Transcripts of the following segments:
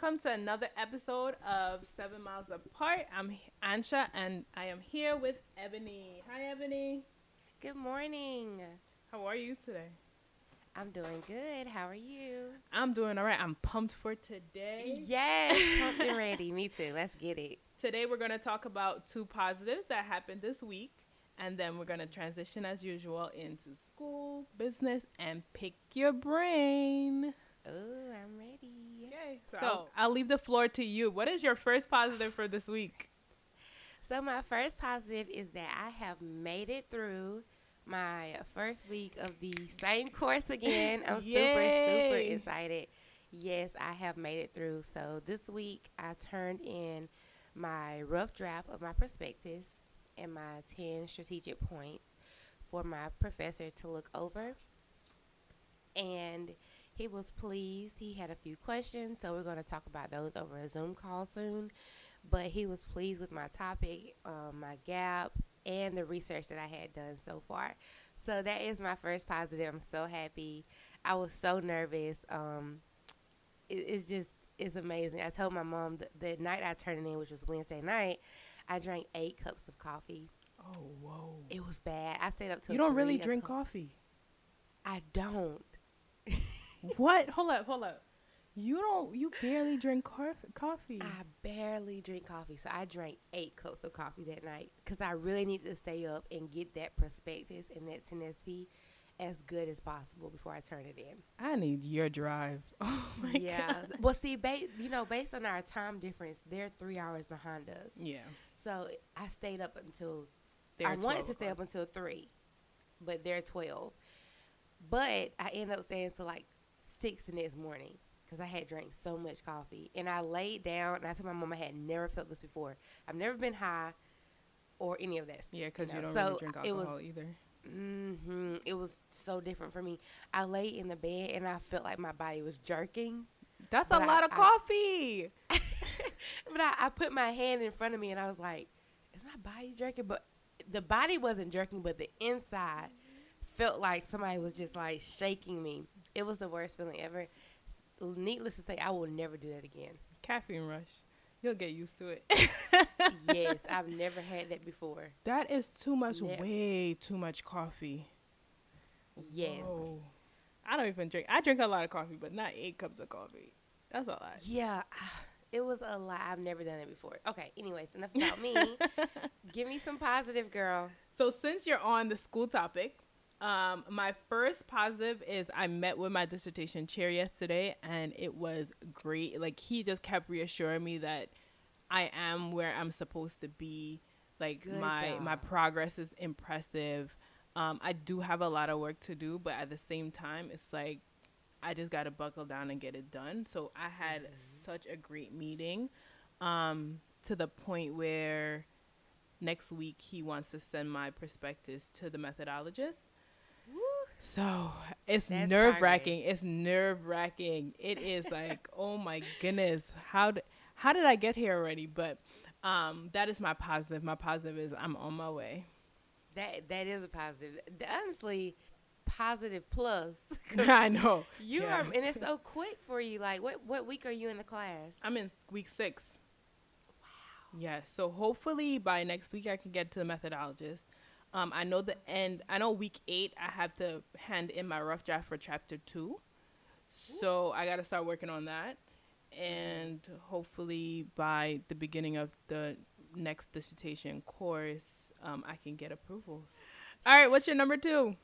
welcome to another episode of Seven Miles Apart. I'm Ansha and I am here with Ebony. Hi, Ebony. Good morning. How are you today? I'm doing good. How are you? I'm doing all right. I'm pumped for today. Yes, pumped and ready. Me too. Let's get it. Today, we're going to talk about two positives that happened this week, and then we're going to transition as usual into school, business, and pick your brain. Oh, I'm ready. Okay, so, so I'll leave the floor to you. What is your first positive for this week? So, my first positive is that I have made it through my first week of the same course again. I'm super, super excited. Yes, I have made it through. So, this week I turned in my rough draft of my prospectus and my 10 strategic points for my professor to look over. And he was pleased. He had a few questions, so we're going to talk about those over a Zoom call soon. But he was pleased with my topic, um, my gap, and the research that I had done so far. So that is my first positive. I'm so happy. I was so nervous. Um, it, it's just it's amazing. I told my mom the, the night I turned it in, which was Wednesday night, I drank eight cups of coffee. Oh whoa! It was bad. I stayed up till. You don't really drink coffee. I don't what? Hold up, hold up. You don't. You barely drink coffee. I barely drink coffee, so I drank eight cups of coffee that night because I really needed to stay up and get that prospectus and that 10SP as good as possible before I turn it in. I need your drive. Oh my yeah. God. Well, see, ba- you know, based on our time difference, they're three hours behind us. Yeah. So I stayed up until they're I wanted to stay up until three, but they're twelve. But I ended up staying until like six the next morning because I had drank so much coffee. And I laid down and I told my mom I had never felt this before. I've never been high or any of that. Yeah, because you, know? you, don't so really drink alcohol was, either. Mm-hmm. It was so different for me. I lay in the bed and I felt like my body was jerking. That's a lot I, of coffee. I, but I, I put my hand in front of me and I was like, is my body jerking? But the body wasn't jerking, but the inside felt like somebody was just like shaking me. It was the worst feeling ever. Needless to say, I will never do that again. Caffeine rush. You'll get used to it. yes, I've never had that before. That is too much, never. way too much coffee. Yes. Whoa. I don't even drink. I drink a lot of coffee, but not eight cups of coffee. That's a lot. Yeah, it was a lot. I've never done it before. Okay, anyways, enough about me. Give me some positive, girl. So, since you're on the school topic, um, my first positive is I met with my dissertation chair yesterday, and it was great. Like he just kept reassuring me that I am where I'm supposed to be. Like Good my job. my progress is impressive. Um, I do have a lot of work to do, but at the same time, it's like I just got to buckle down and get it done. So I had mm-hmm. such a great meeting um, to the point where next week he wants to send my prospectus to the methodologist. So it's nerve wracking. It's nerve wracking. It is like, oh my goodness, how did how did I get here already? But um, that is my positive. My positive is I'm on my way. That that is a positive. Honestly, positive plus. I know you yeah. are, and it's so quick for you. Like, what what week are you in the class? I'm in week six. Wow. Yeah. So hopefully by next week I can get to the methodologist. Um, I know the end. I know week eight. I have to hand in my rough draft for chapter two, so I got to start working on that, and hopefully by the beginning of the next dissertation course, um, I can get approval. All right, what's your number two?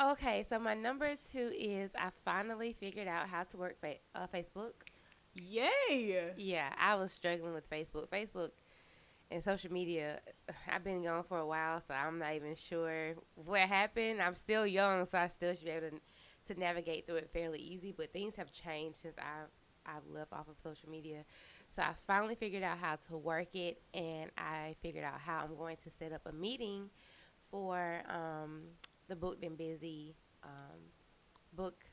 Okay, so my number two is I finally figured out how to work fa- uh, Facebook. Yay! Yeah, I was struggling with Facebook. Facebook and social media, I've been gone for a while, so I'm not even sure what happened. I'm still young, so I still should be able to, to navigate through it fairly easy. But things have changed since I've I've left off of social media. So I finally figured out how to work it, and I figured out how I'm going to set up a meeting for um, the Booked and Busy um, book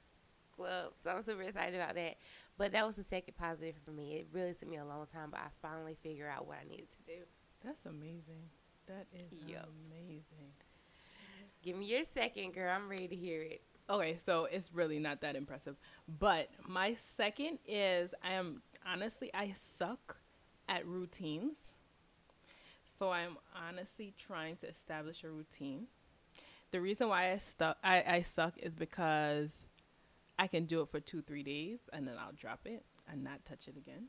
club. So I'm super excited about that. But that was the second positive for me. It really took me a long time, but I finally figured out what I needed to do. That's amazing. That is yep. amazing. Give me your second, girl. I'm ready to hear it. Okay, so it's really not that impressive. But my second is I am honestly, I suck at routines. So I'm honestly trying to establish a routine. The reason why I stuck I, I suck is because I can do it for two, three days and then I'll drop it and not touch it again.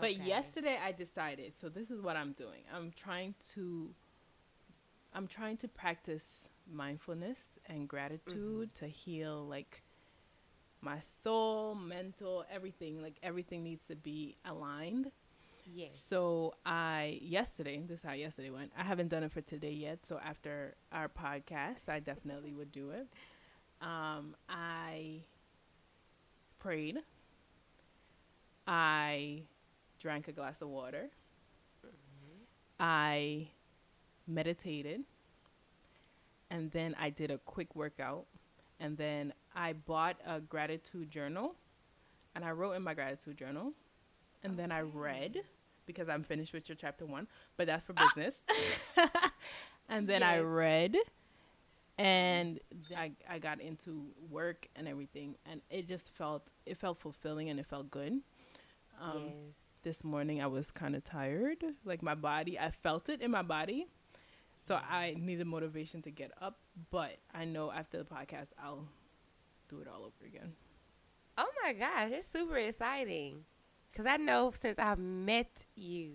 But yesterday I decided, so this is what I'm doing. I'm trying to I'm trying to practice mindfulness and gratitude mm-hmm. to heal like my soul, mental, everything. Like everything needs to be aligned. Yes. So I yesterday, this is how yesterday went. I haven't done it for today yet. So after our podcast, I definitely would do it. Um, I prayed. I drank a glass of water. Mm-hmm. I meditated. And then I did a quick workout. And then I bought a gratitude journal. And I wrote in my gratitude journal. And okay. then I read because I'm finished with your chapter one, but that's for business. and then yes. I read and I, I got into work and everything and it just felt it felt fulfilling and it felt good. Um, yes. this morning i was kind of tired like my body i felt it in my body. So i needed motivation to get up but i know after the podcast i'll do it all over again. Oh my gosh it's super exciting. Because i know since i've met you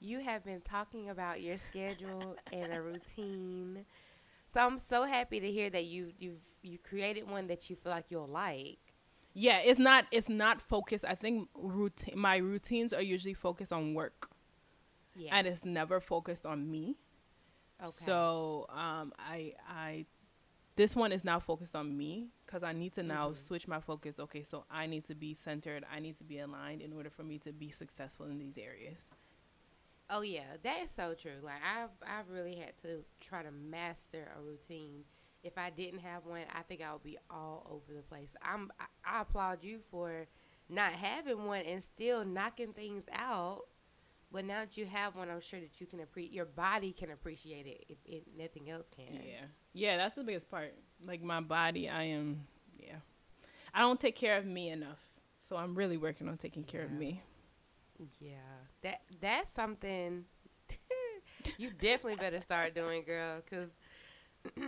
you have been talking about your schedule and a routine so I'm so happy to hear that you you've you created one that you feel like you'll like. Yeah, it's not it's not focused. I think routine my routines are usually focused on work. Yeah. And it's never focused on me. Okay. So, um I I this one is now focused on me because I need to now mm-hmm. switch my focus. Okay, so I need to be centered. I need to be aligned in order for me to be successful in these areas. Oh yeah, that is so true. Like I've I've really had to try to master a routine. If I didn't have one, I think I would be all over the place. I'm I, I applaud you for not having one and still knocking things out. But now that you have one, I'm sure that you can appreciate your body can appreciate it if, if nothing else can. Yeah, yeah, that's the biggest part. Like my body, I am. Yeah, I don't take care of me enough, so I'm really working on taking care yeah. of me. Yeah, that that's something you definitely better start doing, girl, because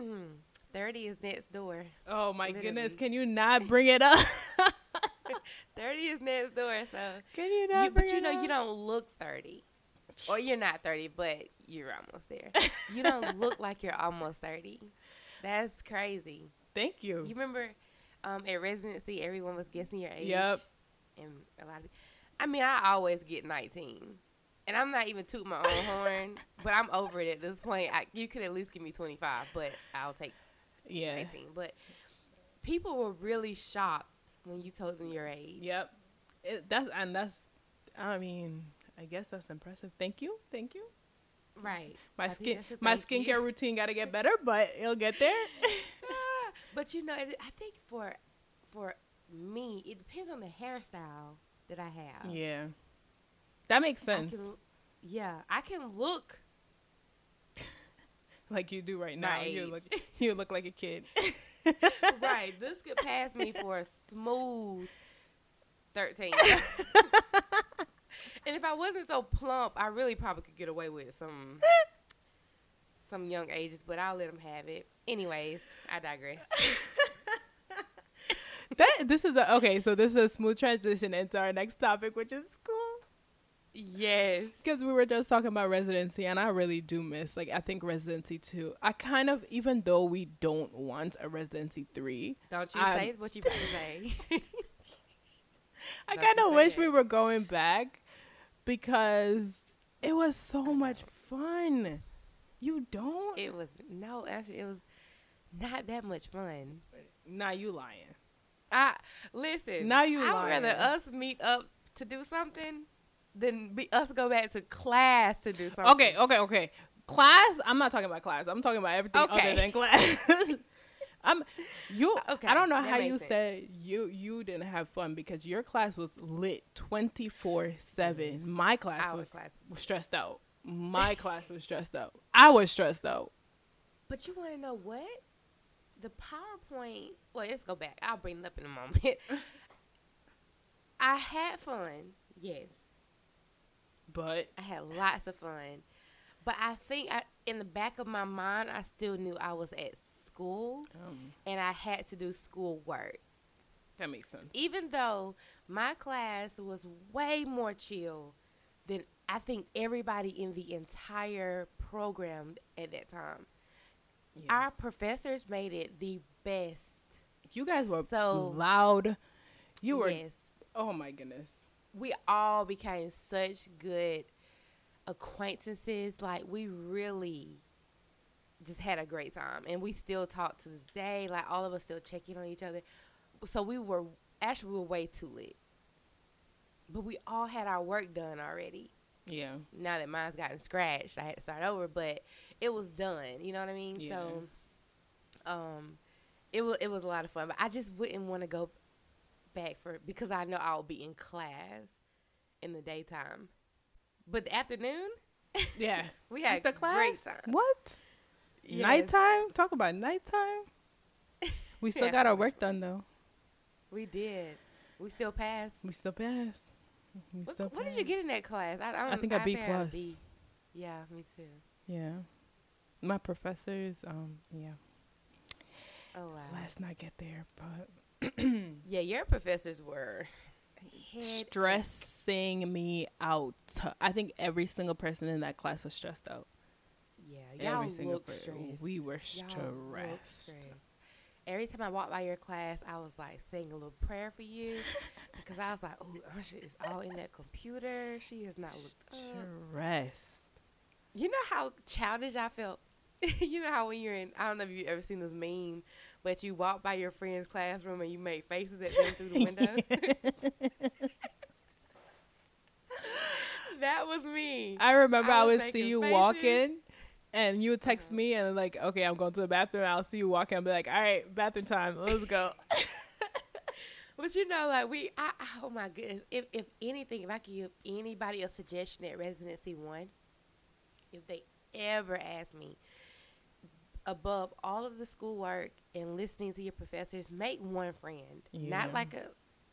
thirty is next door. Oh my literally. goodness, can you not bring it up? thirty is next door, so can you not? You, but you know, up? you don't look thirty, or you're not thirty, but you're almost there. you don't look like you're almost thirty. That's crazy. Thank you. You remember um, at residency, everyone was guessing your age. Yep. And a lot of I mean, I always get 19. And I'm not even tooting my own horn, but I'm over it at this point. I, you could at least give me 25, but I'll take yeah. 19. But people were really shocked when you told them your age. Yep. It, that's and that's I mean, I guess that's impressive. Thank you. Thank you. Right. My skin my skincare you. routine got to get better, but it'll get there. but you know, I think for for me, it depends on the hairstyle that I have. Yeah. That makes sense. I can, yeah, I can look like you do right now. You look you look like a kid. right. This could pass me for a smooth 13. and if I wasn't so plump, I really probably could get away with some some young ages, but I'll let them have it. Anyways, I digress that this is a okay. So this is a smooth transition into our next topic, which is school. Yes, because we were just talking about residency, and I really do miss. Like, I think residency two. I kind of, even though we don't want a residency three, don't you I'm, say what you say. I kind of wish it. we were going back because it was so much fun. You don't? It was no, actually, it was not that much fun. Now you lying. I listen. Now you. I would rather us meet up to do something than be us go back to class to do something. Okay, okay, okay. Class. I'm not talking about class. I'm talking about everything okay. other than class. I'm you. Okay, I don't know how you sense. said you you didn't have fun because your class was lit twenty four seven. My class was, class was stressed out. My class was stressed out. I was stressed out. But you want to know what? The PowerPoint. Well, let's go back. I'll bring it up in a moment. I had fun. Yes. But I had lots of fun. But I think I, in the back of my mind, I still knew I was at school um, and I had to do school work. that makes sense. Even though my class was way more chill than I think everybody in the entire program at that time. Yeah. Our professors made it the best. you guys were So- loud. You were. yes. Oh my goodness. we all became such good acquaintances. Like we really just had a great time, and we still talk to this day. Like all of us still check in on each other. So we were actually we were way too lit, but we all had our work done already. Yeah. Now that mine's gotten scratched, I had to start over, but it was done. You know what I mean? Yeah. So, um, it was it was a lot of fun, but I just wouldn't want to go back for because I know I'll be in class in the daytime, but the afternoon Yeah. we had the class. great time. What? Yes. Nighttime? Talk about nighttime. We still Yeah. got our work done though. We did. We still passed. We still passed. What, what did you get in that class? I, I, don't, I think B think I had plus. B. Yeah, me too. Yeah. My professors, um, yeah. Oh wow. Let's not get there, but Yeah, your professors were stressing me out. I think every single person in that class was stressed out. Yeah, y'all every single person. stressed. We were stressed. stressed. Every time I walked by your class, I was like saying a little prayer for you because I was like, "Oh, Usha is all in that computer. She has not looked up." Stressed. You know how childish I felt. you know how when you're in, I don't know if you've ever seen this meme, but you walk by your friend's classroom and you make faces at them through the window. that was me. I remember I, I would see you faces. walking and you would text me and like, okay, I'm going to the bathroom. I'll see you walking. I'll be like, all right, bathroom time. Let's go. But you know, like we, I, I- oh my goodness. If if anything, if I could give anybody a suggestion at residency one, if they ever ask me, above all of the schoolwork and listening to your professors, make one friend, Yeah. not like a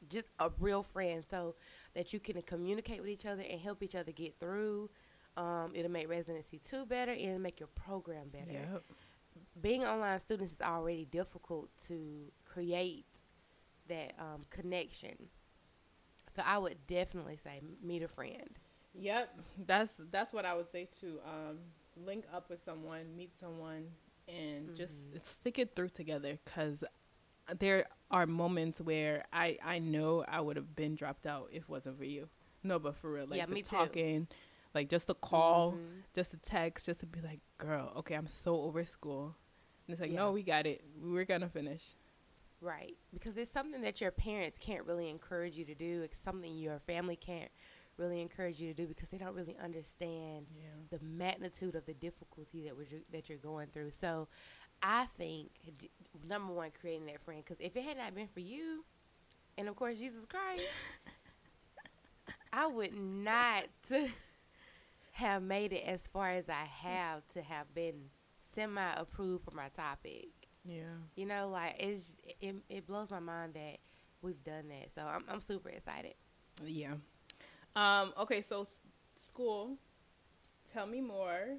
just a real friend, so that you can communicate with each other and help each other get through. Um, it'll make residency two better, and it'll make your program better yep. being online students is already difficult to create that um, connection. So I would definitely say meet a friend. Yep. That's that's what I would say too. Um, link up with someone, meet someone, and just Mhm. stick it through together. Cause there are moments where I I know I would have been dropped out if it wasn't for you. No, but for real, like Yeah, the me too. Like just a call, Mhm. just a text, just to be like, girl, okay, I'm so over school. And it's like, Yeah. no, we got it. We're gonna finish. Right. Because it's something that your parents can't really encourage you to do. It's something your family can't really encourage you to do because they don't really understand Yeah. the magnitude of the difficulty that was that you're going through. So, I think d- number one, creating that friend. Because if it had not been for you, and of course Jesus Christ, I would not have made it as far as I have to have been semi approved for my topic. Yeah. You know, like it's it, it blows my mind that we've done that. So I'm I'm super excited. Yeah. Um, okay, so s- school. Tell me more.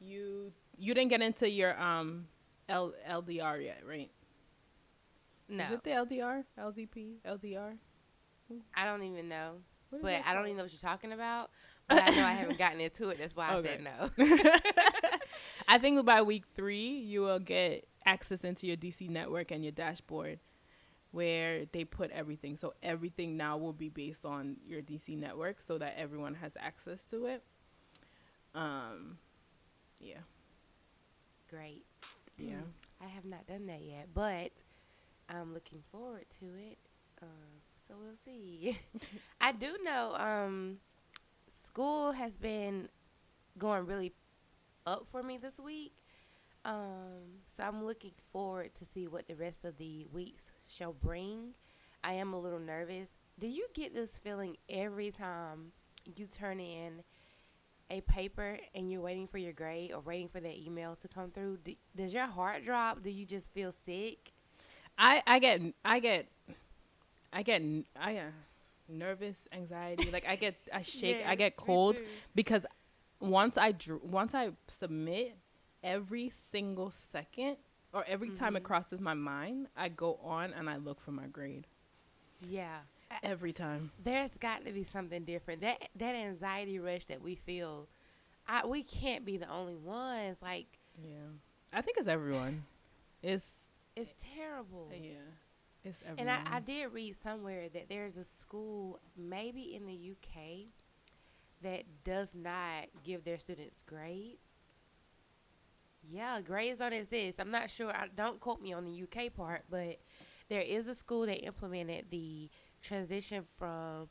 You you didn't get into your um L- LDR yet, right? No, Is it the LDR, LDP, LDR? I don't even know. But I don't even know what you're talking about. But I know I haven't gotten into it. That's why I said no. I think by week three you will get access into your DC network and your dashboard, where they put everything. So everything now will be based on your DC network, so that everyone has access to it. Um, yeah, Great. yeah. I have not done that yet, but I'm looking forward to it. Um, so we'll see. I do know um, school has been going really up for me this week. Um, so I'm looking forward to see what the rest of the weeks shall bring. I am a little nervous. Do you get this feeling every time you turn in a paper and you're waiting for your grade or waiting for that email to come through? Do, does your heart drop? Do you just feel sick? I I get I get I get I uh, nervous anxiety. Like I get I shake, I get cold because once I dr- once I submit every single second or every time Mm-hmm. it crosses my mind, I go on and I look for my grade. Yeah. Every time. There's got to be something different. That that anxiety rush that we feel, I, we can't be the only ones. Like Yeah. I think it's everyone. It's it's terrible. yeah. It's. And I, I did read somewhere that there's a school, maybe in the UK, that does not give their students grades. Yeah, grades don't exist. I'm not sure. I, don't quote me on the UK part, but there is a school that implemented the transition from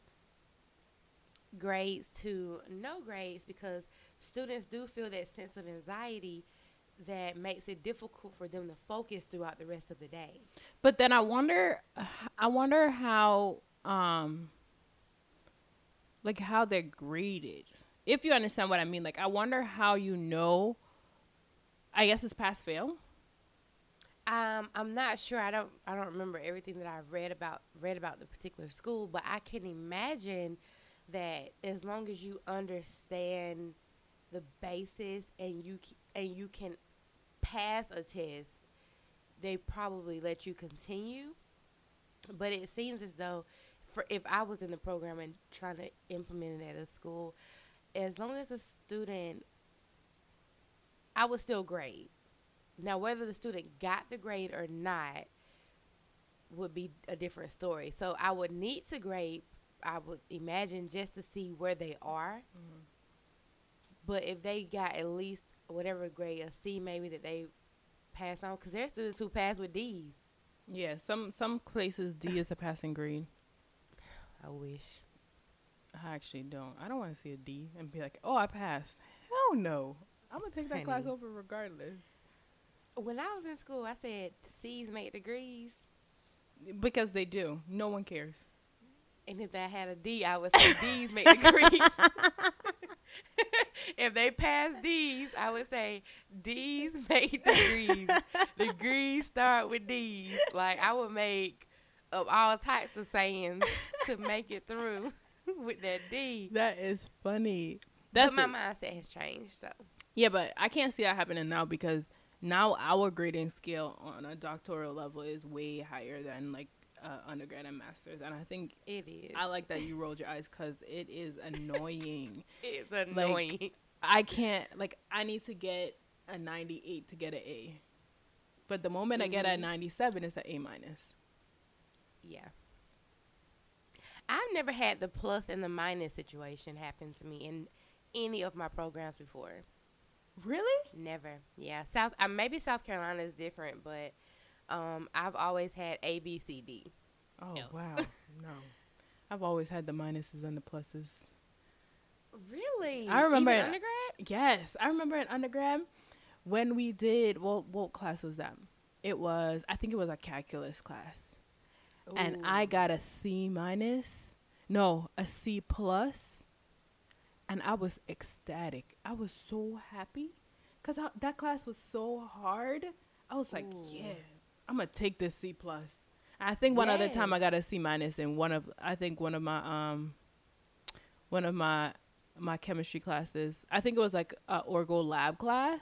grades to no grades because students do feel that sense of anxiety that makes it difficult for them to focus throughout the rest of the day. But then I wonder, I wonder how, um, like how they're graded. If you understand what I mean, like I wonder how you know. I guess it's pass fail. Um, I'm not sure. I don't. I don't remember everything that I've read about read about the particular school, but I can imagine that as long as you understand the basis and you and you can pass a test, they probably let you continue. But it seems as though, for if I was in the program and trying to implement it at a school, as long as a student, I would still grade. Now, whether the student got the grade or not would be a different story. So I would need to grade, I would imagine, just to see where they are. Mm-hmm. But if they got at least whatever grade, a C maybe that they pass on, because there are students who pass with D's. Yeah, some some places D is a passing grade. I wish. I actually don't. I don't want to see a D and be like, oh, I passed. Hell no. I'm gonna take that class over regardless When I was in school, I said C's make degrees. because they do. No one cares. And if I had a D, I would say D's make degrees. if they pass D's, I would say D's make degrees. degrees start with D's. Like I would make up all types of sayings to make it through with that D. That is funny. But That's my it. mindset has changed. So Yeah, but I can't see that happening now because now our grading scale on a doctoral level is way higher than like uh, undergrad and masters, and I think it is. I like that you rolled your eyes because it is annoying. it's annoying. I can't like I need to get a 98 to get an A, but the moment I get a Mhm. 97, it's an A minus. yeah. I've never had the plus and the minus situation happen to me in any of my programs before. Really? Never. Yeah. South. Uh, maybe South Carolina is different, but um, I've always had A, B, C, D. Oh No. wow, no. I've always had the minuses and the pluses. Really? I remember Even it- undergrad. Yes, I remember in undergrad when we did. Well, what class was that? It was. I think it was a calculus class, and I got a C minus. No, a C plus, and I was ecstatic. I was so happy because that class was so hard. I was like, Ooh. yeah, I'm gonna take this C plus. I think one other time I got a C minus in one of. I think one of my um. One of my my chemistry classes. I think it was like a orgo lab class,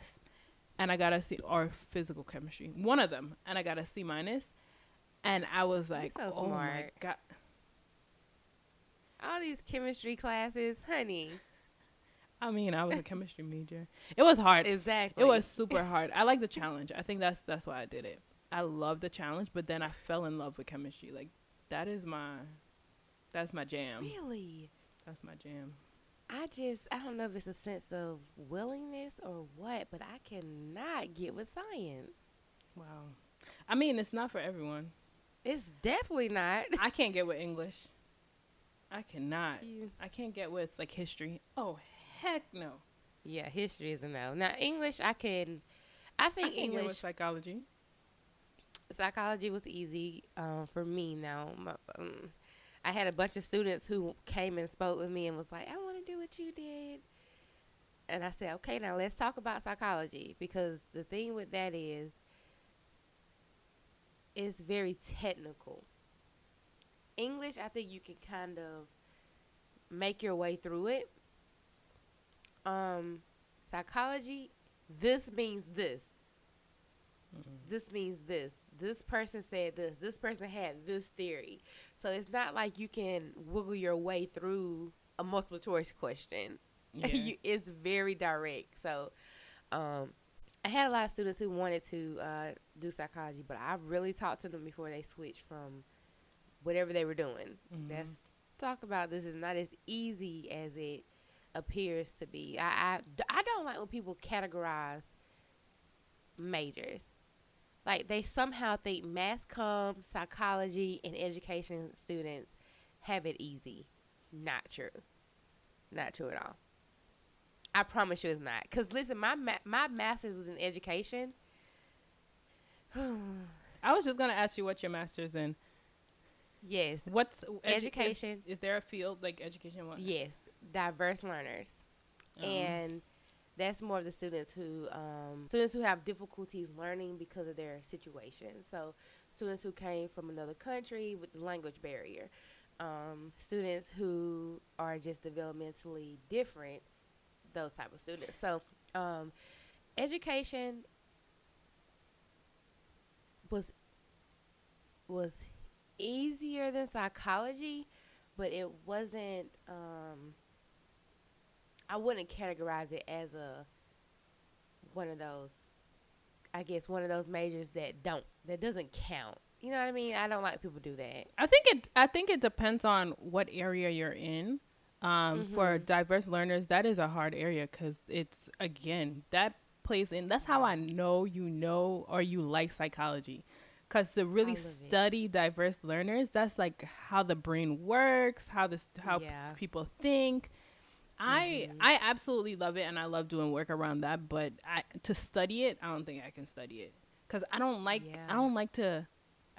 and I got a C or physical chemistry. One of them, and I got a C minus, and I was like, so oh my smart. god. All these chemistry classes, honey. I mean, I was a chemistry major. It was hard. Exactly. It was super hard. I like the challenge. I think that's that's why I did it. I love the challenge, but then I fell in love with chemistry. Like that is my that's my jam. really. That's my jam. I just I don't know if it's a sense of willingness or what, but I cannot get with science. Wow. I mean, it's not for everyone. It's definitely not. I can't get with English. I cannot. I can't get with like history. Oh heck no. yeah, history is a no. Now English, I can. I I think can't get with English psychology. psychology was easy um, for me. Now, my, um, I had a bunch of students who came and spoke with me and was like, "I want to do what you did," and I said, "Okay, now let's talk about psychology because the thing with that is, it's very technical, English, I think you can kind of make your way through it. Um, psychology, this means this. Mm-hmm. This means this. This person said this. This person had this theory. So it's not like you can wiggle your way through a multiple choice question. Yeah. you, it's very direct. So, um, I had a lot of students who wanted to uh, do psychology, but I really talked to them before they switched from whatever they were doing. Mm-hmm. Let's talk about this is not as easy as it appears to be. I, I, I don't like when people categorize majors. Like they somehow think mass comm, psychology, and education students have it easy. Not true. Not true at all. I promise you it's not. Cause listen, my ma- my master's was in education. I was just gonna ask you what your master's in. Yes. What's edu- education? Is, is, there a field like education? What? Yes, diverse learners, um. and that's more of the students who um, students who have difficulties learning because of their situation. So students who came from another country with the language barrier, um, students who are just developmentally different, those type of students. So um, education was was easier than psychology, but it wasn't. Um, I wouldn't categorize it as a one of those. I guess one of those majors that don't that doesn't count. You know what I mean? I don't like people do that. I think it. I think it depends on what area you're in. Um, mm-hmm. For diverse learners, that is a hard area because it's again that plays in. That's how I know you know or you like psychology because to really study it. diverse learners that's like how the brain works how this how yeah. p- people think i mm-hmm. i absolutely love it and i love doing work around that but I, to study it i don't think i can study it because i don't like yeah. i don't like to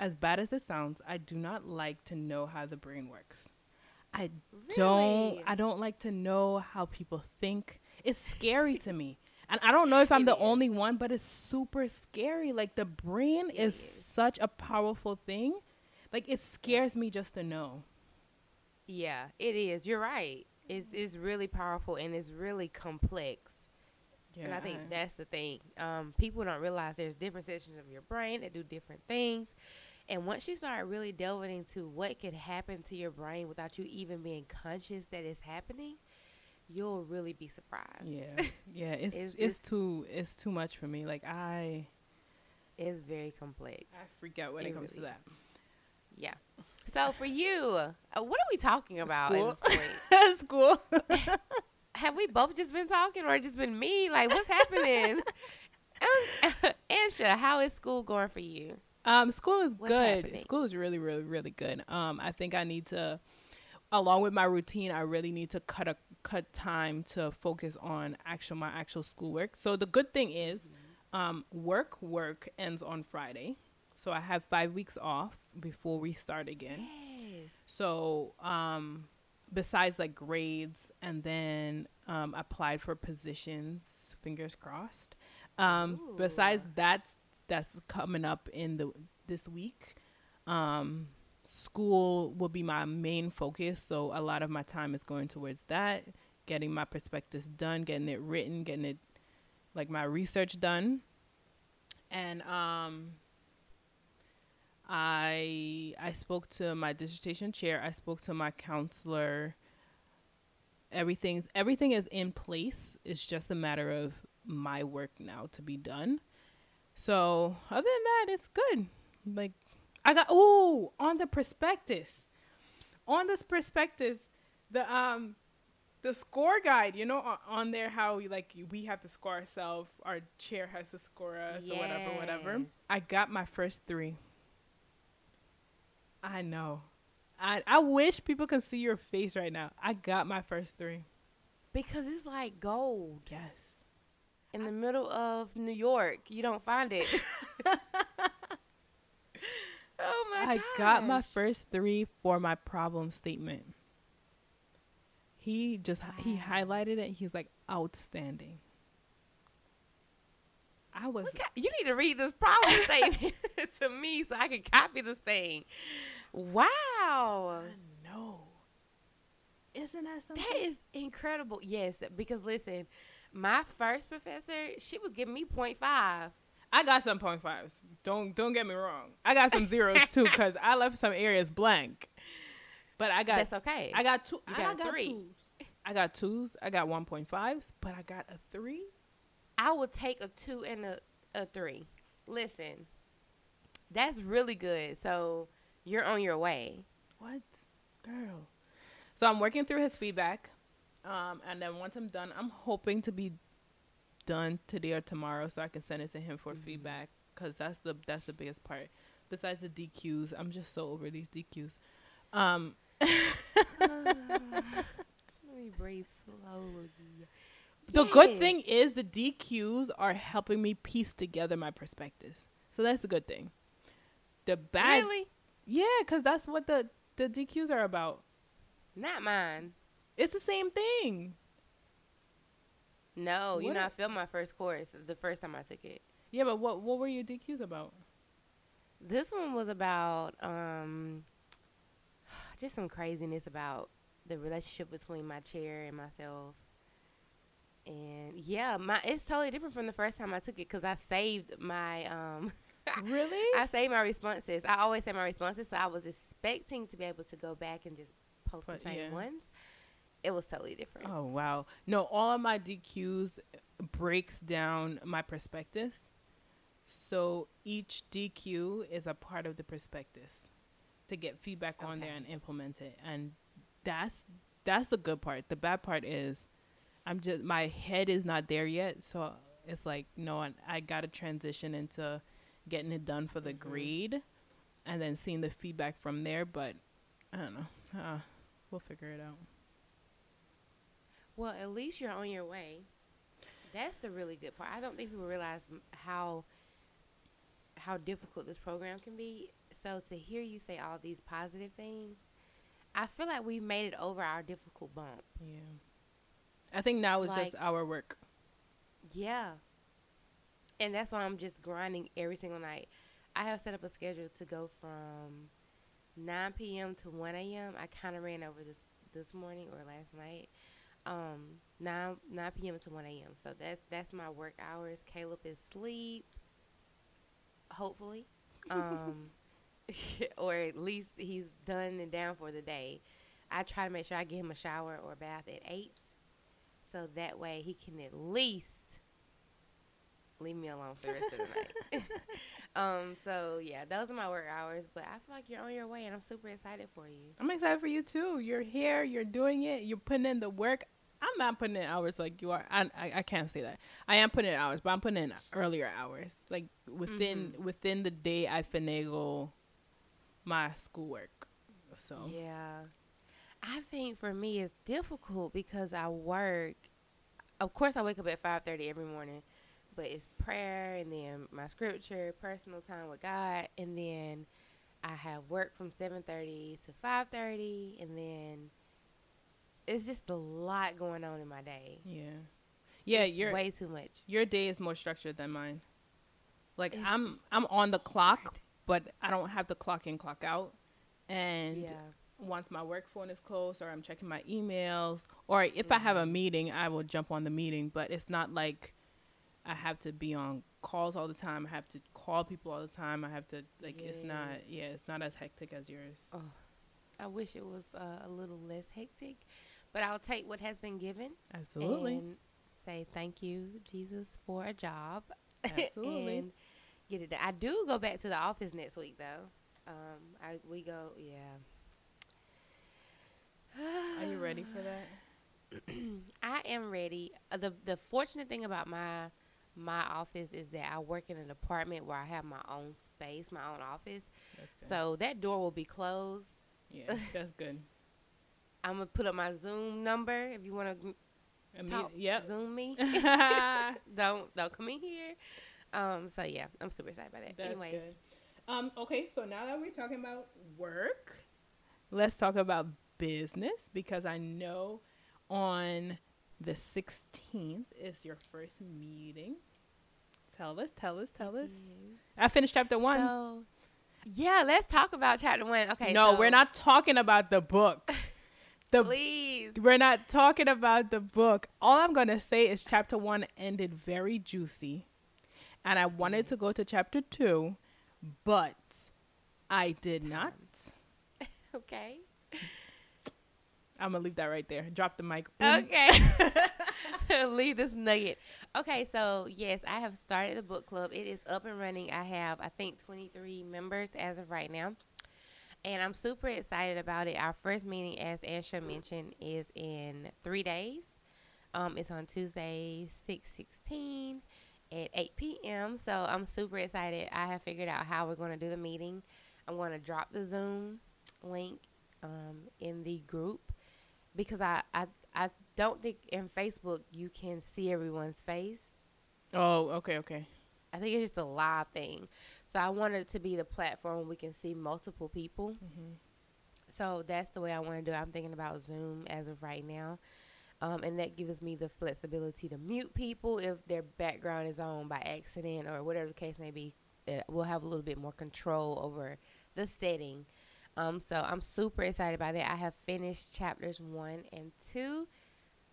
as bad as it sounds i do not like to know how the brain works i really? don't i don't like to know how people think it's scary to me and I don't know if I'm it the is. only one, but it's super scary. Like the brain is, is such a powerful thing. Like it scares me just to know. Yeah, it is. You're right. It's it's really powerful and it's really complex. Yeah. And I think that's the thing. Um, people don't realize there's different sections of your brain that do different things. And once you start really delving into what could happen to your brain without you even being conscious that it's happening, you'll really be surprised. Yeah, yeah, it's it's, it's too it's too much for me. Like I, it's very complex. I freak out when it, it comes really to that. Yeah. So for you, uh, what are we talking about School. at this point? School. Have we both just been talking, or just been me? Like, what's happening? Ansha, how is school going for you? Um, school is What's good. Happening? School is really, really, really good. Um, I think I need to, along with my routine, I really need to cut a cut time to focus on actual my actual schoolwork. So the good thing is, um, work work ends on Friday, so I have five weeks off before we start again. Yes. So um, besides like grades, and then um, applied for positions. Fingers crossed. Um, besides that's that's coming up in the this week. Um, school will be my main focus. So a lot of my time is going towards that, getting my prospectus done, getting it written, getting it like my research done. And um I I spoke to my dissertation chair, I spoke to my counselor. Everything's everything is in place. It's just a matter of my work now to be done. So other than that, it's good. Like I got oh on the prospectus, on this prospectus, the um the score guide. You know on, there how we like we have to score ourselves. Our chair has to score us yes. or whatever, whatever. I got my first three. I know. I I wish people can see your face right now. I got my first three. Because it's like gold. Yes. In the middle of New York, you don't find it. Oh my god I gosh. got my first three for my problem statement. He just wow. he highlighted it. He's like outstanding. I was. At, you need to read this problem statement to me so I can copy this thing. Wow. No. Isn't that something? That is incredible. Yes, because listen, my first professor, she was giving me 0.5. I got some point fives. Don't don't get me wrong. I got some zeros too because I left some areas blank. But I got That's okay. I got two. You I got three. twos. I got twos. I got one point fives, but I got a three. I would take a two and a, a three. Listen, that's really good. So you're on your way. What, girl? So I'm working through his feedback, um, and then once I'm done, I'm hoping to be done today or tomorrow, so I can send it to him for feedback. Cause that's the that's the biggest part. Besides the DQs, I'm just so over these DQs. Um, Let me breathe slowly. The good thing is the DQs are helping me piece together my prospectus. So that's the good thing. The bad, Really? yeah, because that's what the the DQs are about. Not mine. It's the same thing. No, you What know, I failed my first course the first time I took it. Yeah, but what what were your DQs about? This one was about um just some craziness about the relationship between my chair and myself. And yeah, my it's totally different from the first time I took it cuz I saved my um Really? I saved my responses. I always say my responses, so I was expecting to be able to go back and just post But, the same yeah. ones. It was totally different. oh wow. No, all of my DQs breaks down my prospectus. So each DQ is a part of the prospectus to get feedback on there and implement it. And that's that's the good part. The bad part is I'm just my head is not there yet, so it's like no, I, I got to transition into getting it done for the Mhm. grade and then seeing the feedback from there, but I don't know. Uh, we'll figure it out. Well, at least you're on your way. That's the really good part. I don't think people realize how how difficult this program can be. So to hear you say all these positive things, I feel like we've made it over our difficult bump. Yeah. I think now it's just our work. Yeah. And that's why I'm just grinding every single night. I have set up a schedule to go from 9 p.m. to 1 a.m. I kind of ran over this this morning or last night. Um, 9 9 p.m. to 1 a.m. So that's that's my work hours. Caleb is asleep. Hopefully, um, or at least he's done and down for the day. I try to make sure I get him a shower or bath at eight, so that way he can at least leave me alone for the rest of the night. um, so yeah, those are my work hours. But I feel like you're on your way, and I'm super excited for you. I'm excited for you too. You're here. You're doing it. You're putting in the work. I'm not putting in hours like you are. I, I, I can't say that. I am putting in hours, but I'm putting in earlier hours. Like within within the day, I finagle my schoolwork. So Yeah. I think for me it's difficult because I work. Of course, I wake up at five thirty every morning, but it's prayer and then my scripture, personal time with God, and then I have work from seven thirty to five thirty, and then it's just a lot going on in my day. yeah, yeah. It's your way too much. your day is more structured than mine. Like It's- I'm I'm on the clock, hard. but I don't have the clock in clock out. And Yeah. once my work phone is closed or I'm checking my emails or if I have a Mhm. meeting, I will jump on the meeting, but it's not like I have to be on calls all the time. I have to call people all the time. I have to like it's not yeah, it's not as hectic as yours. Oh. I wish it was uh, a little less hectic, but I'll take what has been given. Absolutely. and say thank you, Jesus, for a job. Absolutely. and get it done. I do go back to the office next week though. Um, I we go, yeah. Are you ready for that? I am ready. Uh, the The fortunate thing about my my office is that I work in an apartment where I have my own space, my own office. That's good. So that door will be closed. yeah, that's good. I'm gonna put up my Zoom number if you want to I mean, talk. yep. Zoom me. don't don't come in here. Um. So yeah, I'm super excited about that. Anyways, good. Um, okay, so now that we're talking about work, let's talk about business because I know on the 16th is your first meeting. Tell us, tell us, tell us. I finished chapter one. So, Yeah, let's talk about chapter one. Okay. no, so- we're not talking about the book. The Please. we're not talking about the book. All I'm gonna say is chapter one ended very juicy, and I wanted to go to chapter two, but I did not. Okay. I'm gonna leave that right there. Drop the mic. Boom. Okay. Leave this nugget. Okay, so yes, I have started the book club. It is up and running. I have, I think, 23 members as of right now. And I'm super excited about it. Our first meeting, as Ansha mentioned, is in three days. Um, it's on Tuesday, 6 16 at 8 p.m. So I'm super excited. I have figured out how we're going to do the meeting. I'm going to drop the Zoom link um, in the group because I, I I don't think in Facebook you can see everyone's face. Oh, okay, okay. I think it's just a live thing. So I want it to be the platform where we can see multiple people. Mm-hmm. So that's the way I want to do it. I'm thinking about Zoom as of right now. Um, and that gives me the flexibility to mute people if their background is on by accident or whatever the case may be. Uh, we'll have a little bit more control over the setting. Um, so I'm super excited about that. I have finished chapters one and two,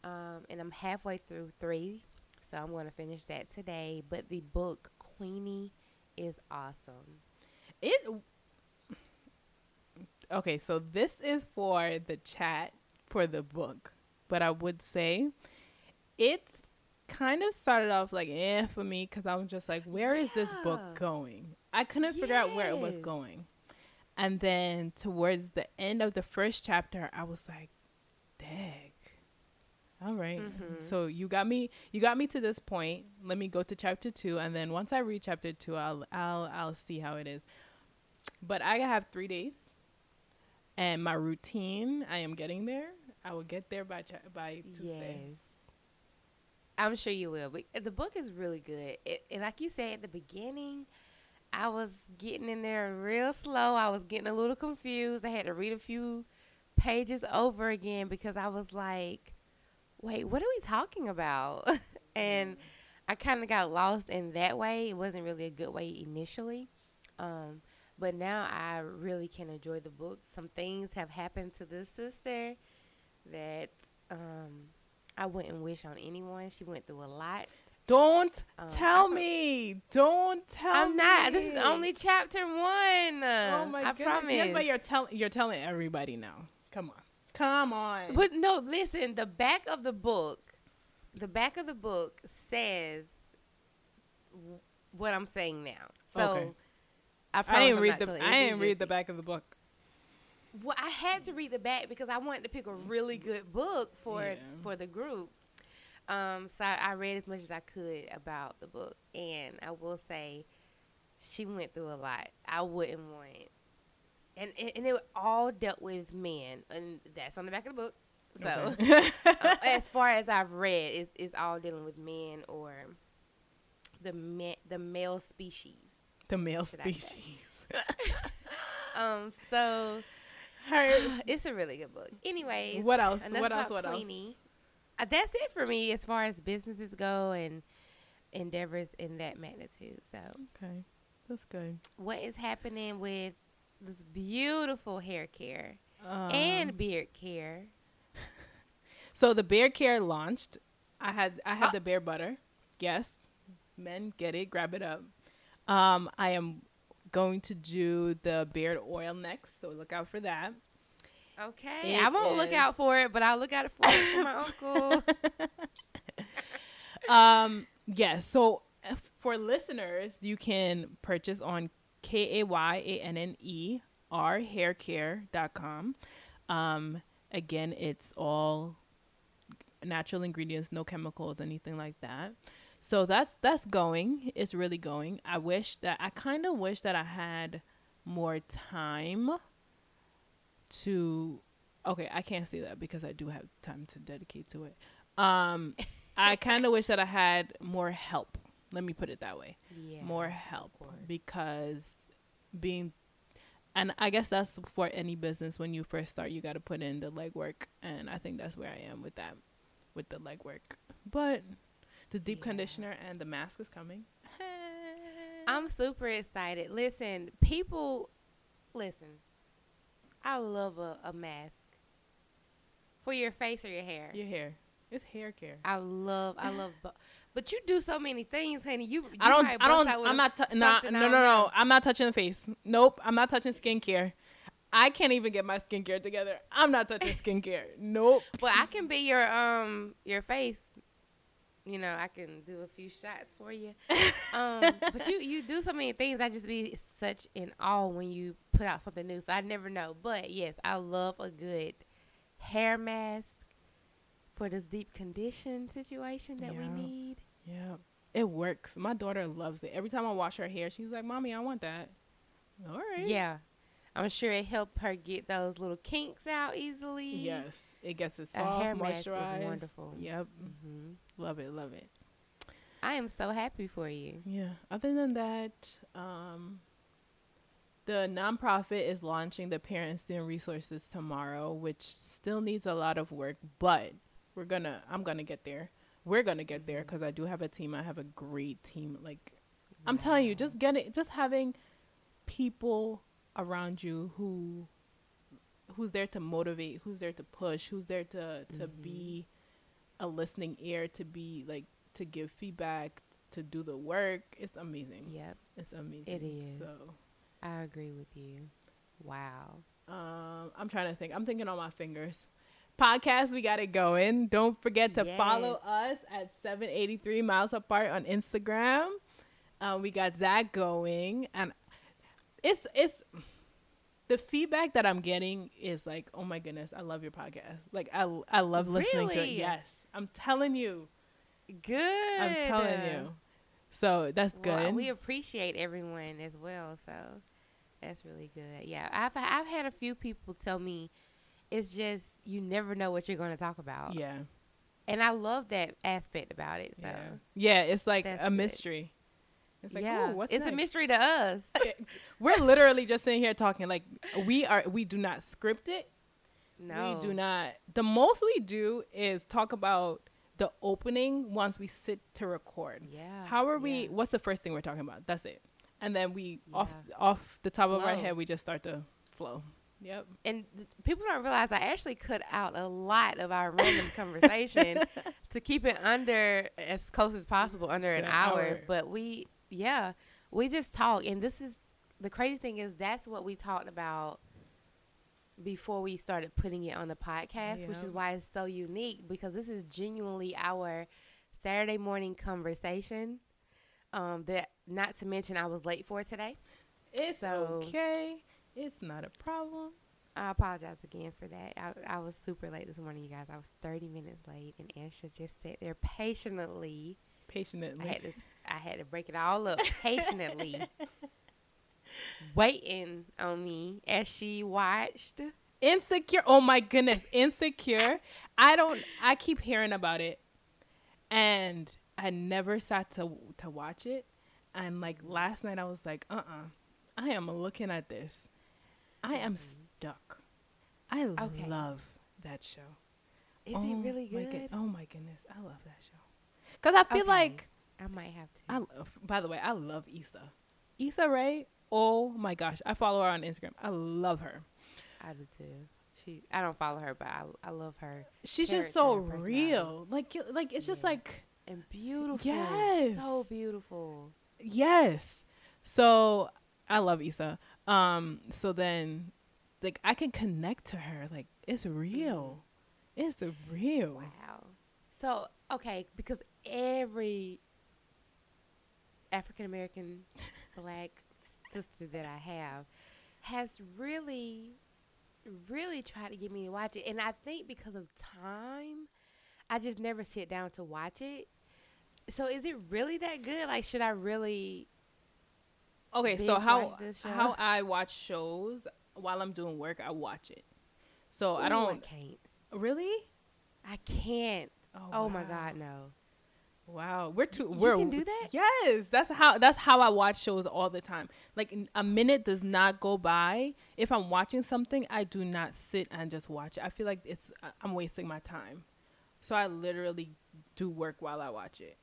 um, and I'm halfway through three. So I'm going to finish that today. But the book Queenie is awesome. It. Okay, so this is for the chat for the book, but I would say it's kind of started off like eh for me because I was just like, where is this book going? I couldn't figure out where it was going, and then towards the end of the first chapter, I was like, dag. All right. Mhm. So you got me you got me to this point. Let me go to chapter 2 and then once I read chapter 2 I'll I'll I'll see how it is. But I have 3 days. And my routine, I am getting there. I will get there by cha- by Tuesday. Yes. I'm sure you will. But the book is really good. It, and like you said at the beginning, I was getting in there real slow. I was getting a little confused. I had to read a few pages over again because I was like, wait, what are we talking about? and I kind of got lost in that way. It wasn't really a good way initially. Um, but now I really can enjoy the book. Some things have happened to this sister that um, I wouldn't wish on anyone. She went through a lot. Don't Um, tell me. Don't tell me. I'm not. This is only chapter one. Oh my I goodness. promise. Yes, but you're telling you're telling everybody now. Come on. Come on. But no, listen. The back of the book, the back of the book says w- what I'm saying now. So Okay. I I promise didn't I'm read the I didn't read the back of the book. Well, I had to read the back because I wanted to pick a really good book for Yeah. for the group. Um, so I, read as much as I could about the book, and I will say, she went through a lot. I wouldn't want, and and, and it all dealt with men, and that's on the back of the book. So, Okay. uh, as far as I've read, it's, it's all dealing with men or the ma- the male species. the male should I say? species. Um, so Her, it's a really good book. Anyways, what else? What else? What else? Queenie. Uh, that's it for me as far as businesses go and endeavors in that magnitude. So, Okay, that's good. what is happening with this beautiful hair care Um, and beard care? so the beard care launched. I had I had Oh. the bear butter. Yes, men get it. Grab it up. Um, I am going to do the beard oil next, so look out for that. Okay, It I won't look out for it, but I'll look out for it for my uncle. um yes so uh, for listeners you can purchase on k-a-y-a-n-n-e r haircare.com um again it's all natural ingredients no chemicals anything like that. So that's that's going. It's really going. I wish that i kind of wish that i had more time to okay i can't say that because i do have time to dedicate to it. Um i kind of wish that i had more help. Let me put it that way. Yeah, more help because being and i guess that's for any business. When you first start you got to put in the legwork and i think that's where i am with that with the legwork. But the deep Yeah. conditioner and the mask is coming. I'm super excited. Listen, people listen, I love a, a mask for your face or your hair. Your hair. It's hair care. I love, I love, bu- but you do so many things, honey. You, you I don't. I don't. I'm not. T- nah, no, no, no. know. I'm not touching the face. Nope. I'm not touching skincare. I can't even get my skincare together. I'm not touching skincare. Nope. But I can be your um your face. You know, I can do a few shots for you. Um, but you you do so many things. I just be such in awe when you put out something new. So I never know. But yes, I love a good hair mask for this deep condition situation that we need. Yeah. It works. My daughter loves it. Every time I wash her hair, she's like, "Mommy, I want that." All right. Yeah. I'm sure it helped her get those little kinks out easily. Yes. It gets it A soft, hair mask is moisturized. wonderful. Yep. hmm Love it. Love it. I am so happy for you. Yeah. Other than that, um, the nonprofit is launching the Parent and Student Resources tomorrow, which still needs a lot of work, but we're gonna. I'm gonna get there. We're gonna get there because I do have a team. I have a great team. Like I'm telling you, just getting, just having people around you who, who's there to motivate, who's there to push, who's there to to Mhm. be a listening ear, to be like to give feedback, to do the work. It's amazing. Yep. It's amazing. It is. So, I agree with you. Wow. um, I'm trying to think. I'm thinking on my fingers. Podcast, we got it going. Don't forget to follow us at 783 miles apart on Instagram. Um, we got that going, and it's it's the feedback that I'm getting is like, oh my goodness, I love your podcast. Like I I love listening to it. Yes, I'm telling you. Good. I'm telling you. So that's Well, good. we appreciate everyone as well, so that's really good. Yeah, I've I've had a few people tell me it's just you never know what you're going to talk about. yeah. And I love that aspect about it. So Yeah. Yeah, it's like That's a good. mystery. It's like, yeah, what's it's a mystery to us. We're literally just sitting here talking. Like we are, we do not script it. No, We do not. The most we do is talk about the opening once we sit to record. Yeah. How are we? yeah. What's the first thing we're talking about? That's it. And then we off Yeah. off the top of our head, we just start to flow. Yep. And th- people don't realize I actually cut out a lot of our random conversation to keep it under as close as possible, under an an hour. hour. But we, yeah, we just talk, and this is the crazy thing is that's what we talked about before we started putting it on the podcast, which is why it's so unique because this is genuinely our Saturday morning conversation. Um, that not to mention I was late for today. It's So- okay. It's not a problem. I apologize again for that. I, I was super late this morning, you guys. I was 30 minutes late, and Ansha just sat there patiently. I Patiently. had to, I had to break it all up patiently, waiting on me as she watched. Insecure. Oh my goodness, insecure. I don't. I keep hearing about it, and I never sat to to watch it. And like last night, I was like, uh, uh I am looking at this. I am stuck. I Okay. love that show. Is oh it really my good? oh my goodness, I love that show. Cause I feel Okay. like I might have to. I love. By the way, I love Issa. Issa Rae. Oh my gosh, I follow her on Instagram. I love her. I do too. She, I don't follow her, but I, I love her She's just so real. Like, like it's just like and beautiful. Yes. so beautiful. yes. So I love Issa. Um. So then, like, I can connect to her. Like, it's real. It's real. Wow. So okay, because every African American black sister that I have has really, really tried to get me to watch it, and I think because of time, I just never sit down to watch it. So is it really that good? Like, should I really? Okay. So how watch this show? how I watch shows while I'm doing work, I watch it. So I don't I can't. really. I can't. Oh, Oh, my. God, no. Wow, we're too. You we're can do that? Yes, that's how. That's how I watch shows all the time. Like a minute does not go by if I'm watching something. I do not sit and just watch it. I feel like it's I'm wasting my time. So I literally do work while I watch it.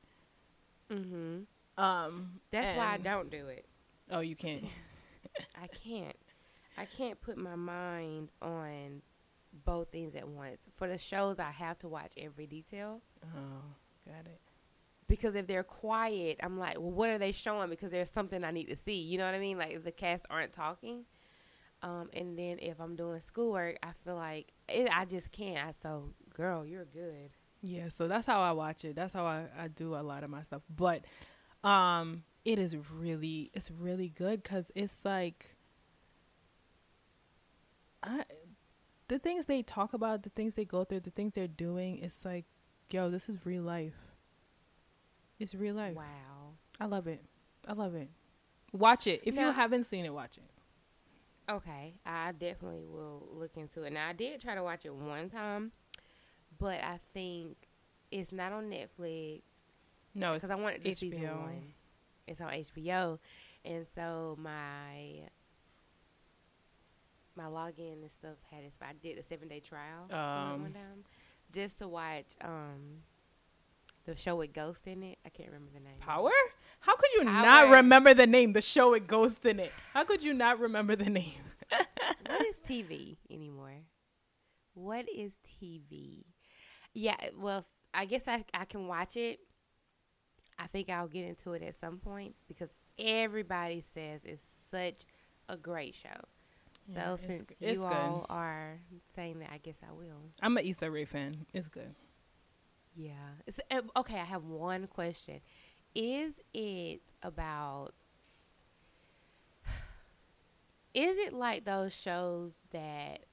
Mm-hmm. Um, That's why I don't do it. Oh, you can't. I can't. I can't put my mind on both things at once. For the shows, I have to watch every detail. Oh, got it. Because if they're quiet, I'm like, well, what are they showing? Because there's something I need to see. You know what I mean? Like if the cast aren't talking. Um, and then if I'm doing schoolwork, I feel like it, I just can't. I, so, girl, you're good. Yeah, so that's how I watch it. That's how I, I do a lot of my stuff. But um it is really it's really good cuz it's like I the things they talk about, the things they go through, the things they're doing, it's like yo, this is real life. It's real life. Wow. I love it. I love it. Watch it. If Now- you haven't seen it, watch it. Okay, I definitely will look into it. Now I did try to watch it one time, but I think it's not on Netflix No, it's because I wanted to season HBO. one. It's on HBO, and so my my login and stuff had it. expired. I did the seven day trial Um. one time just to watch um the show with Ghost in it. I can't remember the name. Power? How could you not remember the name? The show with Ghost in it. How could you not remember the name? what is TV anymore? What is TV? Yeah, well, I guess I I can watch it. I think I'll get into it at some point because everybody says it's such a great show. So Yeah, it's since you good. all are saying that, I guess I will. I'm an Issa Rae fan. It's good. Yeah. It's, uh, okay, I have one question. Is it about Is it like those shows that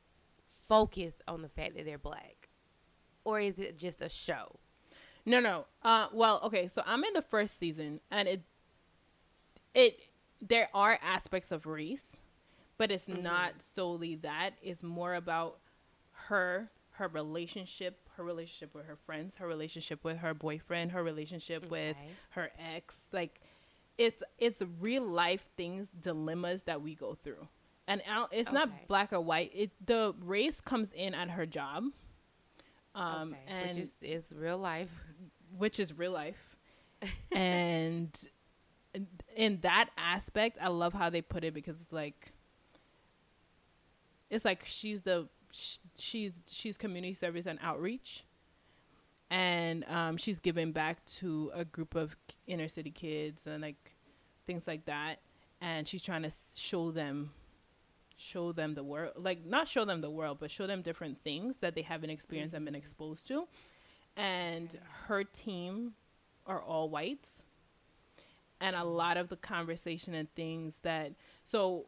focus on the fact that they're black? Or is it just a show? No, no. Uh, well, okay. So I'm in the first season, and it, it, there are aspects of race, but it's not solely that. It's more about her, her relationship, her relationship with her friends, her relationship with her boyfriend, her relationship with her ex. Like, it's it's real life things, dilemmas that we go through, and it's Okay. not black or white. It the race comes in at her job. Um, okay. and Which is, is real life. which is real life. and in that aspect, I love how they put it because it's like it's like she's the sh- she's she's community service and outreach. And um, she's giving back to a group of inner city kids and like things like that. And she's trying to show them show them the world like not show them the world but show them different things that they haven't experienced and been exposed to. And her team are all whites. And a lot of the conversation and things that so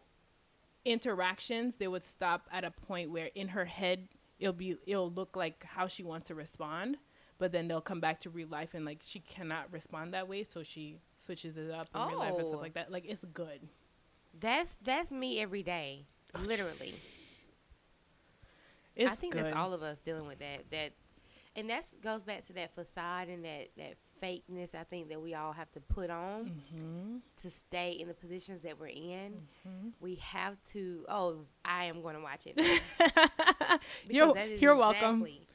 interactions they would stop at a point where in her head it'll be it'll look like how she wants to respond but then they'll come back to real life and like she cannot respond that way so she switches it up in real life and Oh. stuff like that like it's good That's that's me every day. Literally. it's I think good that's all of us dealing with that. That, and that goes back to that facade and that that fakeness. I think that we all have to put on mm-hmm. to stay in the positions that we're in. Mm-hmm. We have to. Oh, I am going to watch it. You're- Because that is you're welcome. exactly-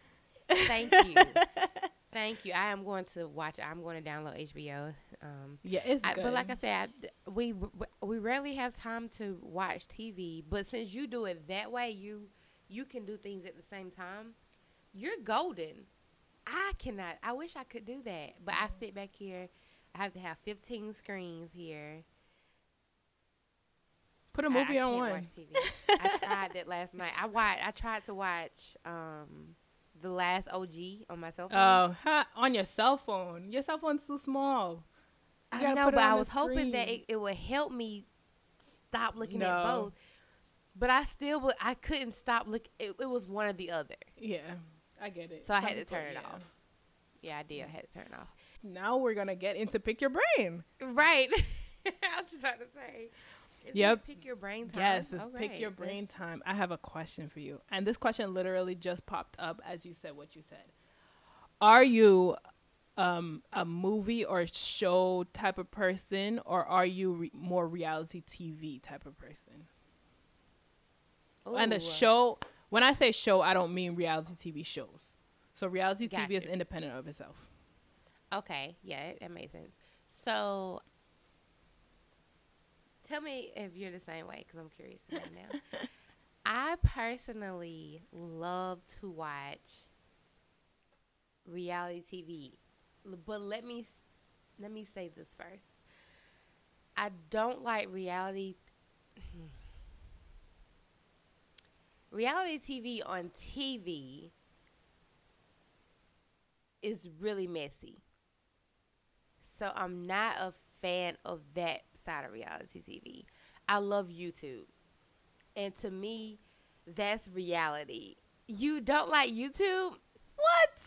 Thank you. Thank you. I am going to watch. I'm going to download HBO. Um, yeah it's I, good but like I said, I, we we rarely have time to watch TV. But since you do it that way, you you can do things at the same time. You're golden. I cannot. I wish I could do that, but I sit back here. I have to have 15 screens here. put a movie I, on one I tried that last night. I watched. I tried to watch um, the last OG on my cell phone. oh on your cell phone your cell phone's too small You I know, but I was hoping that it, it would help me stop looking at both. But I still, would, I couldn't stop look. It, it was one or the other. yeah i get it So I had to people- turn it yeah. off. Yeah, I did. I had to turn it off. now we're gonna get into pick your brain Right. I was just about to say. Yep. Pick your brain time. Yes, it's pick your brain time. I have a question for you. And this question literally just popped up as you said what you said. Are you um, a movie or show type of person, or are you re- more reality TV type of person? And the show, when I say show, I don't mean reality TV shows. So reality TV is independent of itself. Okay, yeah, that- makes sense. So, tell me if you're the same way because I'm curious know now. I personally love to watch reality TV, but let me let me say this first. I don't like reality hmm, reality TV on TV is really messy. So I'm not a fan of that side of reality TV. I love YouTube. And to me, that's reality. You don't like YouTube? What?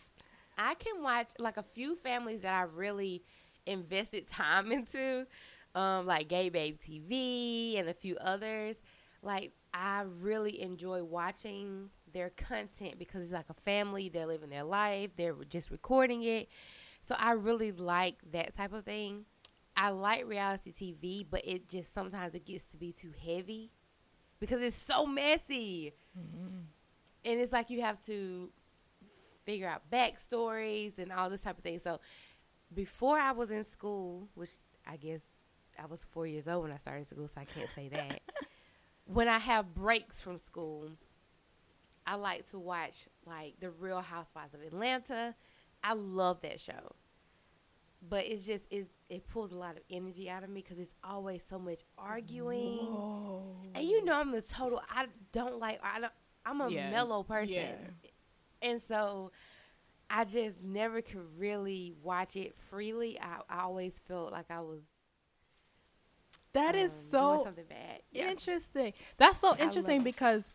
I can watch like a few families that I really invested time into, um, like Gay Babe TV and a few others. Like I really enjoy watching their content because it's like a family. They're living their life. They're just recording it. So I really like that type of thing. I like reality TV, but it just sometimes it gets to be too heavy because it's so messy. Mm-hmm. And it's like you have to figure out backstories and all this type of thing. So before I was in school, which I guess I was four years old when I started school, so I can't say that. when I have breaks from school, I like to watch like the Real Housewives of Atlanta. I love that show, but it's just it's, it pulls a lot of energy out of me because it's always so much arguing, Whoa. and you know I'm the total. I don't like I don't. I'm a yeah. mellow person, yeah. and so I just never could really watch it freely. I, I always felt like I was that um, is so something bad. Yeah. Interesting. That's so interesting because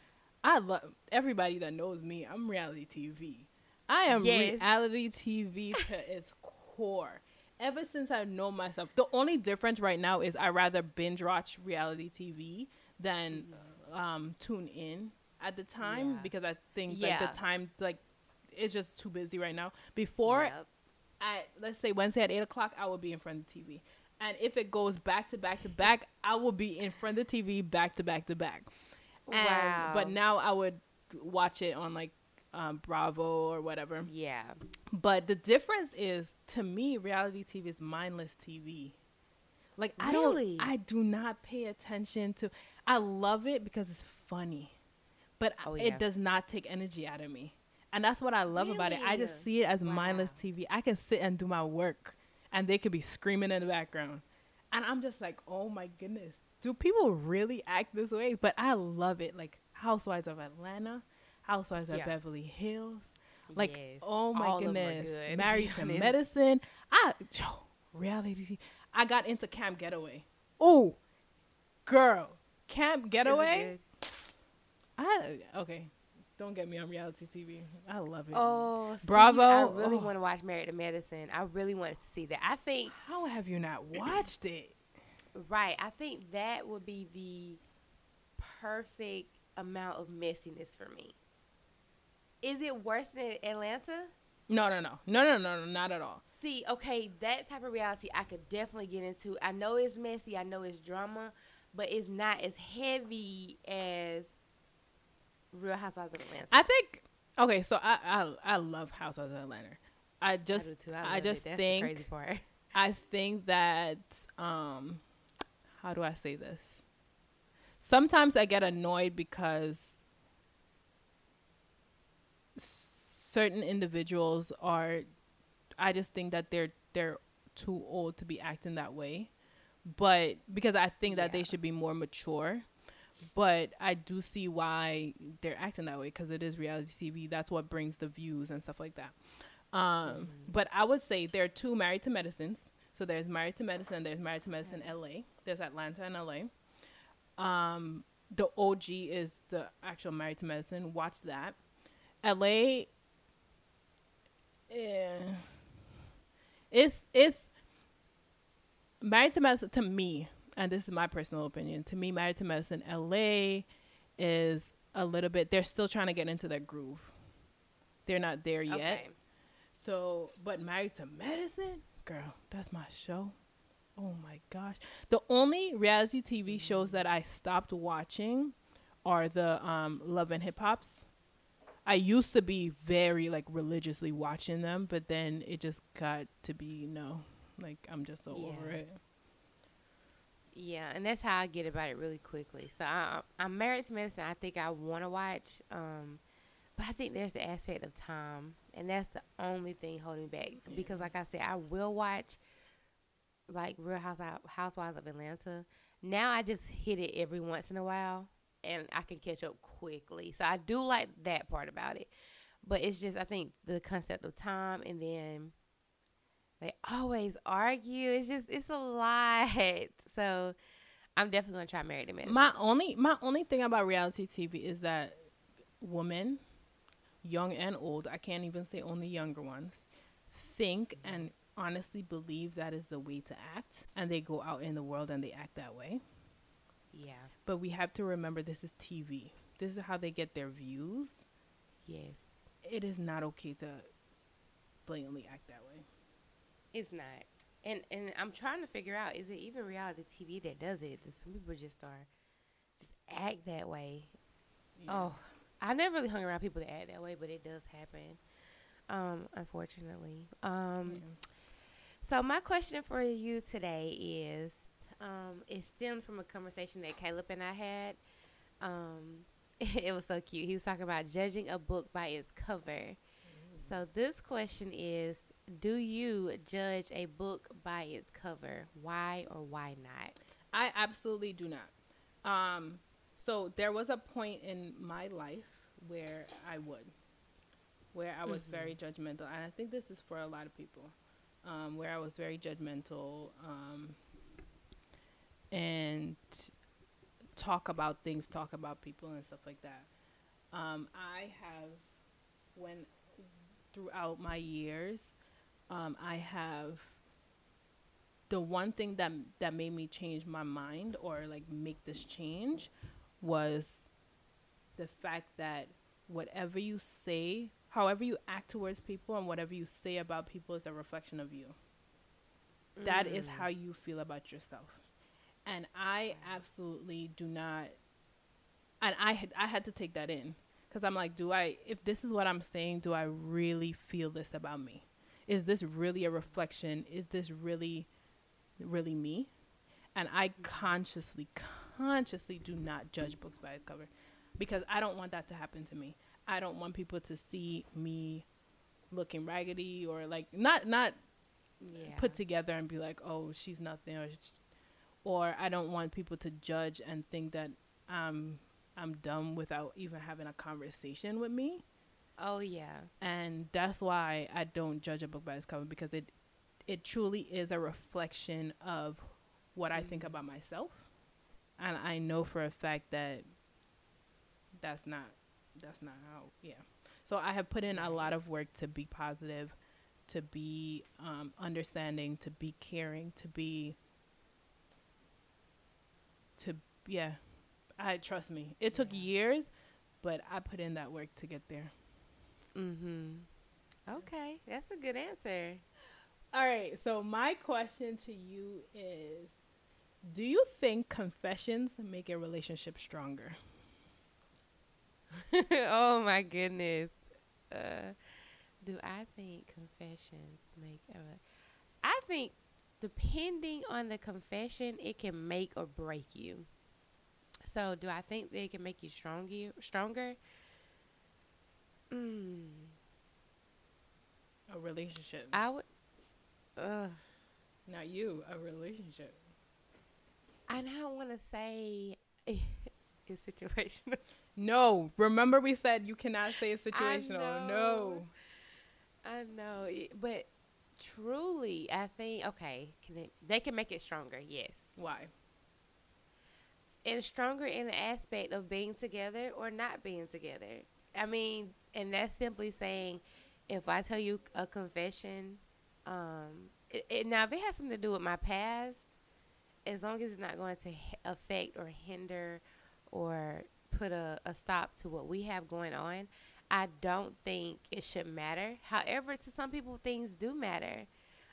I love everybody that knows me. I'm reality TV. I am yes. reality TV to its core. Ever since I know myself, the only difference right now is I rather binge watch reality TV than um, tune in at the time yeah. because I think yeah. like the time like it's just too busy right now. Before yep. at let's say Wednesday at eight o'clock, I will be in front of the TV and if it goes back to back to back, I will be in front of the TV back to back to back. And, wow. But now I would watch it on like um, Bravo or whatever. Yeah. But the difference is, to me, reality TV is mindless TV. Like I really? don't, I do not pay attention to. I love it because it's funny, but oh, yeah. it does not take energy out of me, and that's what I love really? about it. I just see it as wow. mindless TV. I can sit and do my work and they could be screaming in the background. And I'm just like, oh my goodness, do people really act this way? But I love it. Like Housewives of Atlanta, Housewives yeah. of Beverly Hills. Like, yes. oh my All goodness, Married to Medicine. I yo, reality. I got into Camp Getaway. Oh, girl, Camp Getaway. I okay. Don't get me on reality TV. I love it. Oh, Bravo! I really oh. want to watch Married to Medicine. I really wanted to see that. I think. How have you not watched it? Right. I think that would be the perfect amount of messiness for me. Is it worse than Atlanta? No, no, no, no, no, no, no, not at all. See, okay, that type of reality I could definitely get into. I know it's messy. I know it's drama, but it's not as heavy as Real Housewives of Atlanta. I think okay, so I I, I love Housewives of Atlanta. I just I, I, I just think I think that um how do I say this? Sometimes I get annoyed because certain individuals are I just think that they're they're too old to be acting that way. But because I think that yeah. they should be more mature but I do see why they're acting that way because it is reality TV. That's what brings the views and stuff like that. Um, mm-hmm. But I would say there are two Married to Medicines. So there's Married to Medicine. There's Married to Medicine LA. There's Atlanta and LA. Um, the OG is the actual Married to Medicine. Watch that. LA. Yeah. It's it's Married to Medicine to me and this is my personal opinion. To me, Married to Medicine LA is a little bit. They're still trying to get into their groove. They're not there yet. Okay. So, but Married to Medicine, girl, that's my show. Oh my gosh. The only reality TV shows that I stopped watching are the um, Love and Hip Hops. I used to be very like religiously watching them, but then it just got to be you no, like I'm just so yeah. over it. Yeah, and that's how I get about it really quickly. So I, I'm married to medicine. I think I want to watch, um, but I think there's the aspect of time, and that's the only thing holding me back. Yeah. Because, like I said, I will watch like Real Housewives, Housewives of Atlanta. Now I just hit it every once in a while, and I can catch up quickly. So I do like that part about it, but it's just I think the concept of time, and then they always argue. It's just it's a lot. So I'm definitely gonna try Married to Medicine. My only my only thing about reality TV is that women, young and old, I can't even say only younger ones, think and honestly believe that is the way to act, and they go out in the world and they act that way. yeah. But we have to remember this is TV. This is how they get their views. Yes. It is not okay to blatantly act that way. It's not. And and I'm trying to figure out is it even reality TV that does it? Some people just are just act that way? Oh, I never really hung around people that act that way, but it does happen. Um, unfortunately. Um, Yeah. So my question for you today is, um, it stemmed from a conversation that Caleb and I had. Um, it was so cute. He was talking about judging a book by its cover. So this question is, do you judge a book by its cover? Why or why not? I absolutely do not. Um, so there was a point in my life where I would, where I was very judgmental, and I think this is for a lot of people, um, where I was very judgmental, um, and talk about things, talk about people, and stuff like that. Um, I have, when throughout my years, um, I have the one thing that that made me change my mind or like make this change was the fact that whatever you say, however you act towards people and whatever you say about people is a reflection of you. That is how you feel about yourself. And I absolutely do not and I had I had to take that in cuz I'm like do I if this is what I'm saying do I really feel this about me? Is this really a reflection? Is this really really me? And I mm-hmm. consciously consciously do not judge books by its cover because I don't want that to happen to me. I don't want people to see me looking raggedy or like not not Yeah. put together and be like, "Oh, she's nothing," or, or I don't want people to judge and think that I'm I'm dumb without even having a conversation with me. Oh yeah. And that's why I don't judge a book by its cover because it it truly is a reflection of what I think about myself, and I know for a fact that that's not that's not how yeah. So I have put in a lot of work to be positive, to be um, understanding, to be caring, to be to yeah. I trust me. It took years, but I put in that work to get there. Mhm. Okay, that's a good answer. All right. So my question to you is do you think confessions make a relationship stronger? oh my goodness. Uh, do I think confessions make a I think depending on the confession, it can make or break you. So, do I think they can make you stronger? Stronger? Mm, A relationship. I would. Uh, Not you, a relationship. and I don't want to say it's situational. No, remember we said you cannot say it's I situational. No. I know, but truly, I think okay, can it, they can make it stronger. Yes, Why? and stronger in the aspect of being together or not being together. I mean, and that's simply saying, if I tell you a confession, um, it, it, now if it has something to do with my past, as long as it's not going to affect or hinder or put a, a stop to what we have going on, I don't think it should matter. However, to some people, things do matter.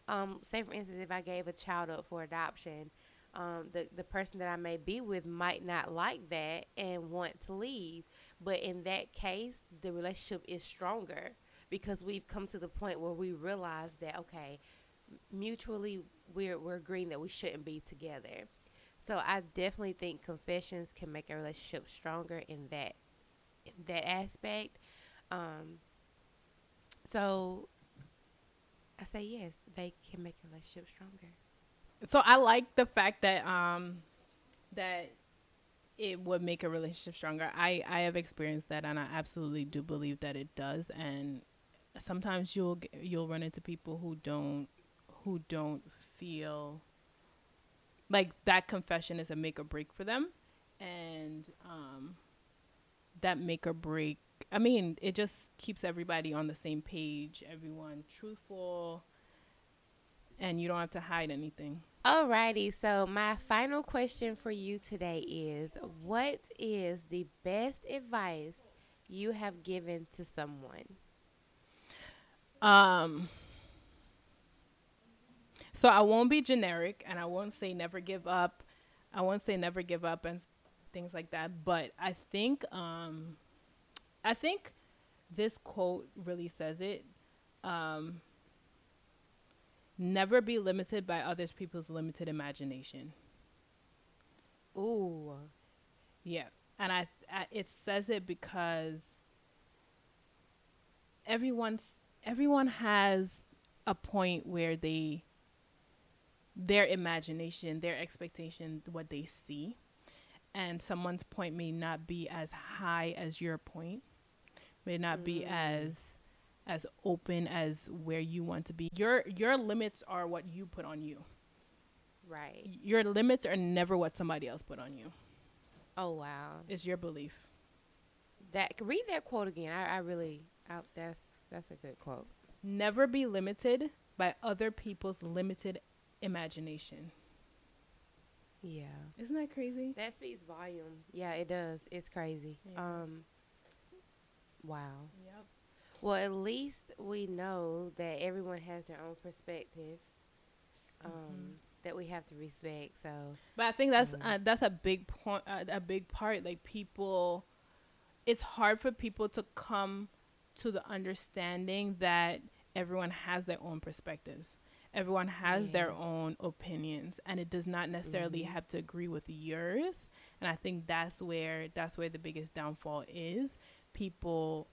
Um, say, for instance, if I gave a child up for adoption, um, the, the person that I may be with might not like that and want to leave. But in that case, the relationship is stronger because we've come to the point where we realize that, okay, mutually we're, we're agreeing that we shouldn't be together. So I definitely think confessions can make a relationship stronger in that in that aspect. Um, so I say yes, they can make a relationship stronger. So I like the fact that um that it would make a relationship stronger. I I have experienced that and I absolutely do believe that it does and sometimes you'll you'll run into people who don't who don't feel like that confession is a make or break for them and um that make or break i mean it just keeps everybody on the same page everyone truthful and you don't have to hide anything alrighty so my final question for you today is what is the best advice you have given to someone um so I won't be generic and I won't say never give up. I won't say never give up and things like that, but I think um I think this quote really says it. Um never be limited by others people's limited imagination. Ooh. Yeah. And I, I it says it because everyone's everyone has a point where they their imagination, their expectation, what they see. And someone's point may not be as high as your point, may not mm. be as as open as where you want to be. Your your limits are what you put on you. Right. Your limits are never what somebody else put on you. Oh wow. It's your belief. That read that quote again. I, I really I, that's that's a good quote. Never be limited by other people's limited imagination. Yeah. Isn't that crazy? That speaks volume. Yeah, it does. It's crazy. Yeah. Um wow. Well, at least we know that everyone has their own perspectives. Um mm-hmm. that we have to respect. So But I think that's um, uh, that's a big point uh, a big part like people it's hard for people to come to the understanding that everyone has their own perspectives everyone has yes. their own opinions and it does not necessarily mm-hmm. have to agree with yours and i think that's where that's where the biggest downfall is people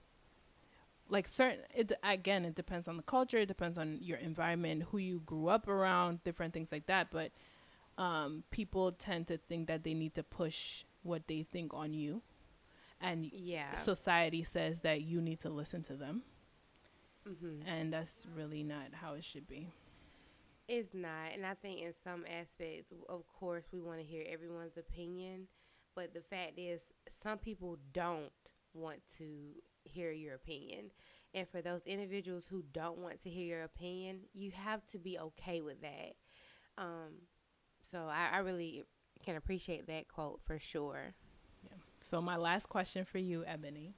like certain it again it depends on the culture it depends on your environment who you grew up around different things like that but um, people tend to think that they need to push what they think on you and yeah. society says that you need to listen to them. Mm-hmm. and that's really not how it should be. It's not, and I think in some aspects, of course, we want to hear everyone's opinion, but the fact is, some people don't want to hear your opinion. And for those individuals who don't want to hear your opinion, you have to be okay with that. Um, so I, I really can appreciate that quote for sure. Yeah. So my last question for you, Ebony.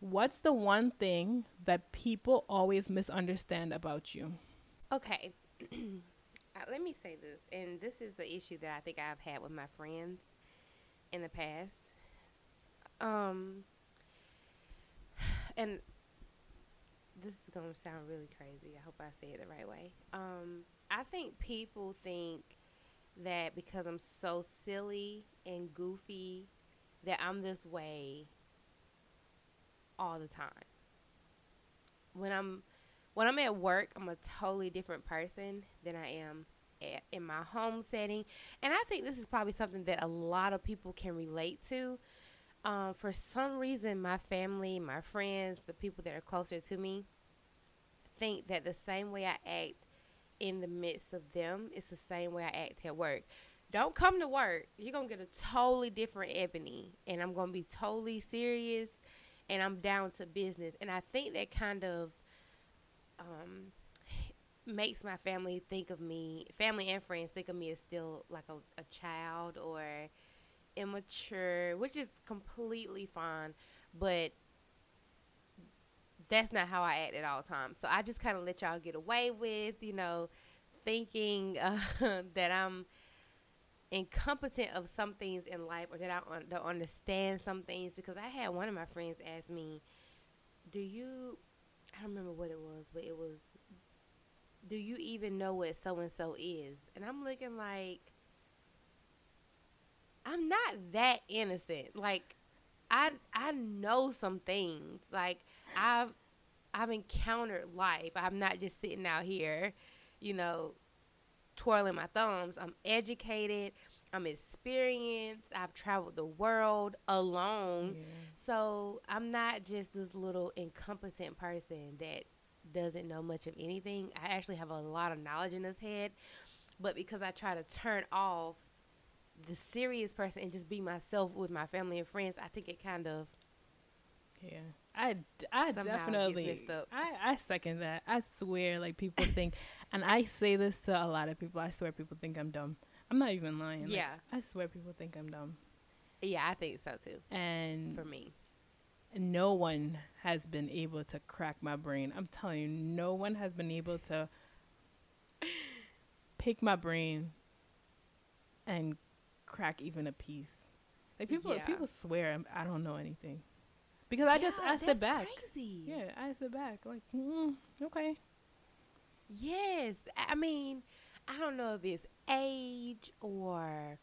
What's the one thing that people always misunderstand about you? Okay, let me say this, and this is an issue that I think I've had with my friends in the past. Um, and this is gonna sound really crazy. I hope I say it the right way. Um, I think people think that because I'm so silly and goofy that I'm this way all the time. When I'm when I'm at work, I'm a totally different person than I am at, in my home setting. And I think this is probably something that a lot of people can relate to. Um, for some reason, my family, my friends, the people that are closer to me, think that the same way I act in the midst of them is the same way I act at work. Don't come to work. You're going to get a totally different Ebony. And I'm going to be totally serious and I'm down to business. And I think that kind of um, makes my family think of me, family and friends think of me as still like a, a child or immature, which is completely fine. But that's not how I act at all times. So I just kind of let y'all get away with, you know, thinking uh, that I'm incompetent of some things in life or that I un- don't understand some things because I had one of my friends ask me, "Do you I don't remember what it was, but it was, do you even know what so and so is? And I'm looking like, I'm not that innocent. Like I I know some things. Like I've I've encountered life. I'm not just sitting out here, you know, twirling my thumbs. I'm educated. I'm experienced. I've traveled the world alone. Yeah. So I'm not just this little incompetent person that doesn't know much of anything. I actually have a lot of knowledge in this head. But because I try to turn off the serious person and just be myself with my family and friends, I think it kind of yeah. I, I definitely I, I second that. I swear like people think and I say this to a lot of people. I swear people think I'm dumb. I'm not even lying. Yeah. Like, I swear people think I'm dumb. Yeah, I think so too. And for me, no one has been able to crack my brain. I'm telling you, no one has been able to pick my brain and crack even a piece. Like people, yeah. people swear I'm, I do not know anything because yeah, I just I sit back. Crazy. Yeah, I sit back like mm, okay. Yes, I mean, I don't know if it's age or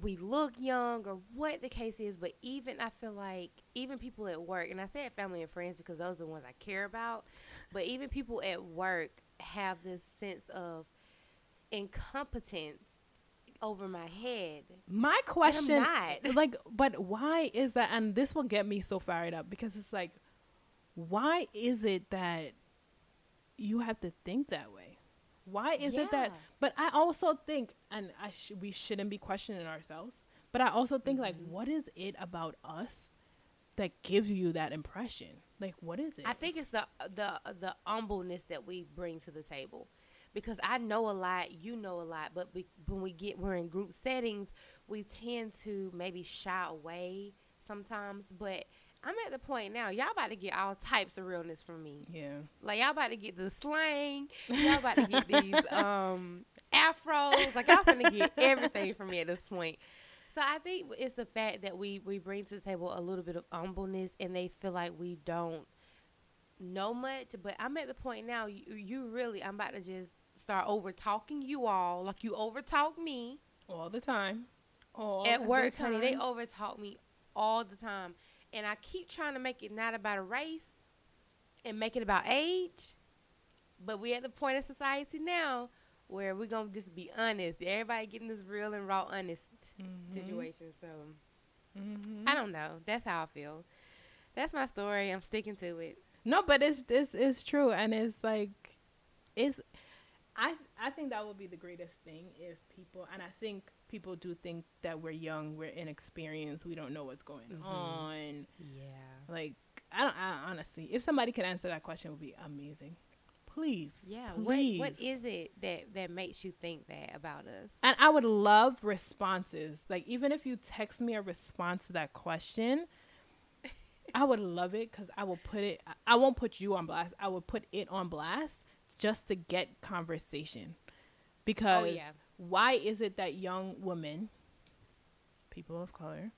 we look young or what the case is, but even I feel like even people at work, and I said family and friends because those are the ones I care about, but even people at work have this sense of incompetence over my head. My question, like, but why is that? And this will get me so fired up because it's like, why is it that you have to think that way? Why is yeah. it that? But I also think, and I sh- we shouldn't be questioning ourselves. But I also think, mm-hmm. like, what is it about us that gives you that impression? Like, what is it? I think it's the the the humbleness that we bring to the table, because I know a lot, you know a lot, but we, when we get we're in group settings, we tend to maybe shy away sometimes. But I'm at the point now. Y'all about to get all types of realness from me. Yeah. Like y'all about to get the slang. Y'all about to get these um afros. Like y'all gonna get everything from me at this point. So I think it's the fact that we we bring to the table a little bit of humbleness, and they feel like we don't know much. But I'm at the point now. You, you really, I'm about to just start over talking you all, like you over talk me all the time. All at work, honey, they over talk me all the time. And I keep trying to make it not about a race and make it about age. But we're at the point of society now where we're to just be honest. Everybody getting this real and raw, honest mm-hmm. situation. So mm-hmm. I don't know. That's how I feel. That's my story. I'm sticking to it. No, but it's it's it's true, and it's like, it's. I I think that would be the greatest thing if people, and I think people do think that we're young, we're inexperienced, we don't know what's going mm-hmm. on. Yeah. Like I don't I, honestly, if somebody could answer that question, would be amazing. Please. Yeah. Please. What What is it that that makes you think that about us? And I would love responses. Like even if you text me a response to that question. I would love it because I will put it. I won't put you on blast. I will put it on blast just to get conversation. Because oh, yeah why is it that young women, people of color,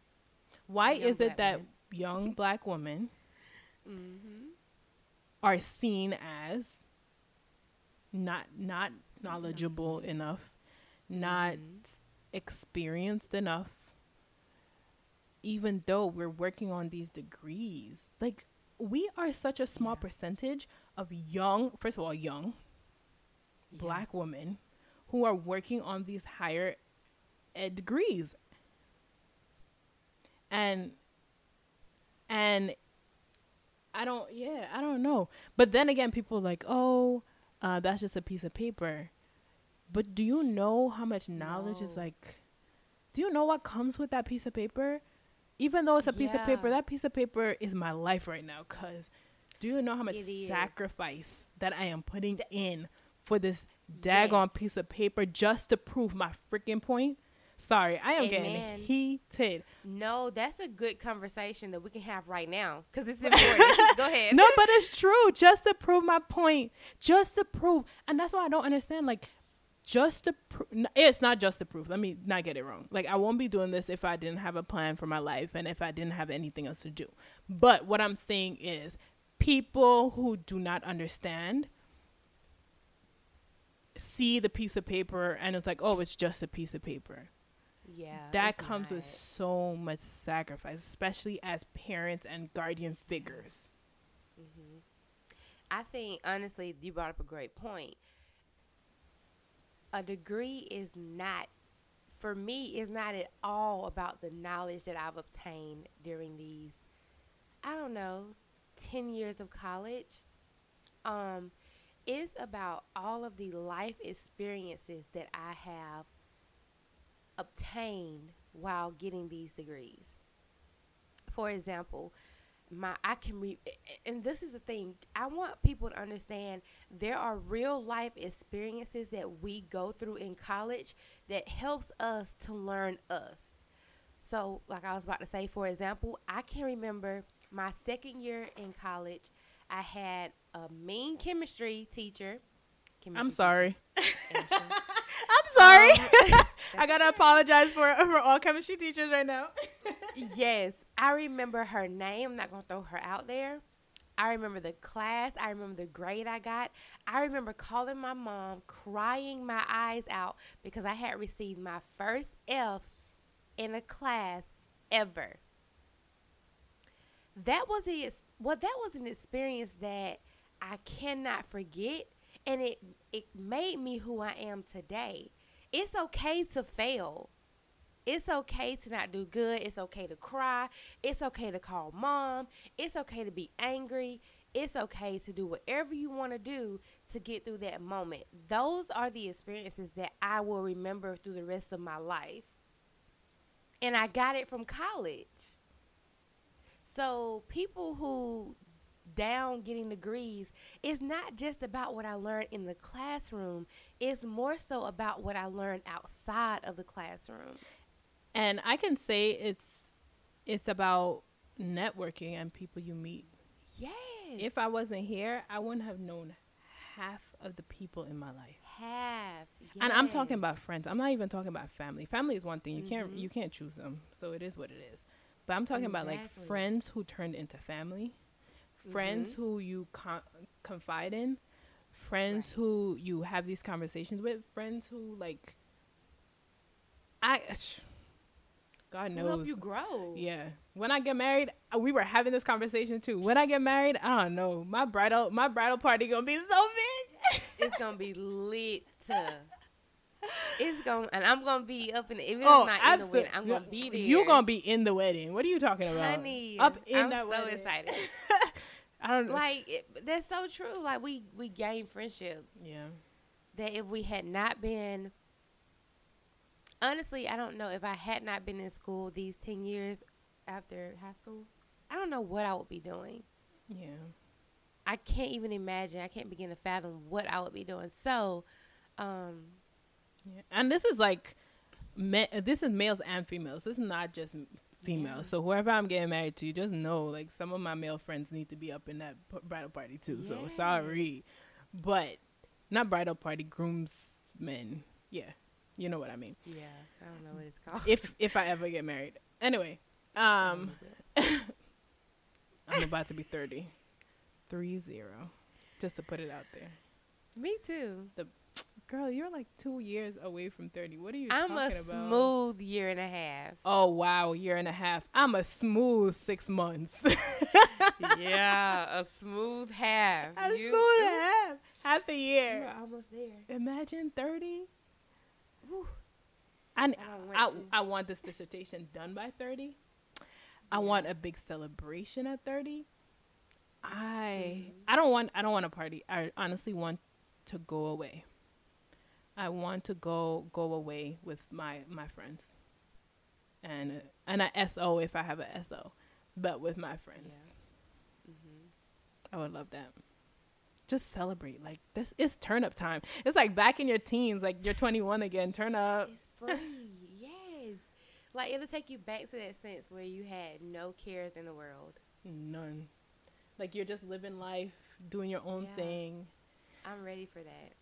why young is it that women. young black women mm-hmm. are seen as not not knowledgeable mm-hmm. enough, not mm-hmm. experienced enough, even though we're working on these degrees? Like we are such a small yeah. percentage of young, first of all, young yeah. black women who are working on these higher ed degrees. And and I don't yeah, I don't know. But then again people like, "Oh, uh, that's just a piece of paper." But do you know how much knowledge no. is like do you know what comes with that piece of paper? Even though it's a piece yeah. of paper, that piece of paper is my life right now cuz do you know how much sacrifice that I am putting in for this daggone yes. piece of paper just to prove my freaking point. Sorry, I am Amen. getting heated. No, that's a good conversation that we can have right now because it's important. Go ahead. No, but it's true. Just to prove my point, just to prove, and that's why I don't understand. Like, just to prove, it's not just the proof Let me not get it wrong. Like, I won't be doing this if I didn't have a plan for my life and if I didn't have anything else to do. But what I'm saying is, people who do not understand see the piece of paper and it's like, oh, it's just a piece of paper. Yeah. that comes with so much sacrifice, especially as parents and guardian figures. hmm I think honestly, you brought up a great point. A degree is not, for me, is not at all about the knowledge that I've obtained during these, I don't know, ten years of college. Um, it's about all of the life experiences that I have obtained while getting these degrees. For example, my I can re and this is the thing I want people to understand there are real life experiences that we go through in college that helps us to learn us. So, like I was about to say, for example, I can remember my second year in college, I had a mean chemistry teacher. Chemistry I'm sorry. teacher, I'm sorry. Um, I gotta apologize for for all chemistry teachers right now. yes, I remember her name. I'm not gonna throw her out there. I remember the class. I remember the grade I got. I remember calling my mom, crying my eyes out because I had received my first F in a class ever. That was a well, that was an experience that I cannot forget, and it it made me who I am today. It's okay to fail. It's okay to not do good. It's okay to cry. It's okay to call mom. It's okay to be angry. It's okay to do whatever you want to do to get through that moment. Those are the experiences that I will remember through the rest of my life. And I got it from college. So, people who down getting degrees it's not just about what I learned in the classroom, it's more so about what I learned outside of the classroom. And I can say it's it's about networking and people you meet. Yes. If I wasn't here, I wouldn't have known half of the people in my life. have, And I'm talking about friends. I'm not even talking about family. Family is one thing. You can't Mhm. you can't choose them. So it is what it is. But I'm talking about like friends who turned into family, friends Mhm. who you con- confide in, friends Right. who you have these conversations with, friends who like I God knows. help you grow. Yeah. When I get married, uh, we were having this conversation too. When I get married, I don't know. My bridal my bridal party to be so big. It's gonna be lit. It's gonna, and I'm gonna be up in. The, if it's Oh, not in the wedding, I'm gonna be there. You gonna be in the wedding? What are you talking about? honey. up in I'm that so wedding. excited. I don't know. like it, that's so true. Like we we gain friendships yeah. that if we had not been. Honestly, I don't know if I had not been in school these ten years after high school. I don't know what I would be doing. Yeah. I can't even imagine. I can't begin to fathom what I would be doing. So, um, Yeah. And this is like ma- this is males and females. This is not just females. Yeah. So whoever I'm getting married to, just know like some of my male friends need to be up in that p- bridal party too. So sorry. But not bridal party, groomsmen. Yeah. You know what I mean. yeah, I don't know what it's called. If if I ever get married. Anyway, um I'm about to be 30. 3 0. Just to put it out there. Me too. The Girl, you're like 2 years away from 30. What are you I'm talking a about? smooth year and a half. Oh wow, year and a half. I'm a smooth six months. yeah, a smooth half. a You- smooth half. Half a year. You're almost there. Imagine thirty. Whew. I, I want I. Want this dissertation done by thirty. I want a big celebration at thirty. I Mhm. I don't want I don't want a party. I honestly want to go away. I want to go go away with my my friends. And and a SO if I have a SO, but with my friends. Mhm. I would love that. Just celebrate. Like this is turn up time. It's like back in your teens, like you're 21 again. Turn up. It's free. yes. Like it'll take you back to that sense where you had no cares in the world. None. Like you're just living life, doing your own Yeah. thing. I'm ready for that.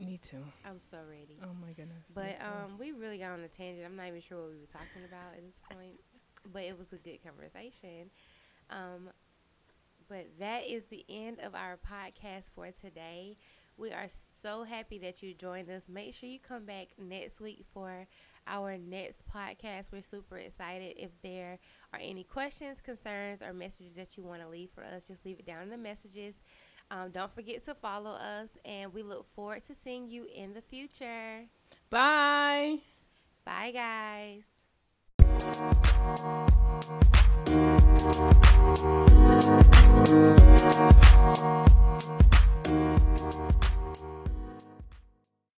Me too. I'm so ready. Oh my goodness. But um, we really got on a tangent. I'm not even sure what we were talking about at this point, but it was a good conversation. Um, but that is the end of our podcast for today. We are so happy that you joined us. Make sure you come back next week for our next podcast. We're super excited. If there are any questions, concerns, or messages that you want to leave for us, just leave it down in the messages. Um, don't forget to follow us, and we look forward to seeing you in the future. Bye. Bye, guys.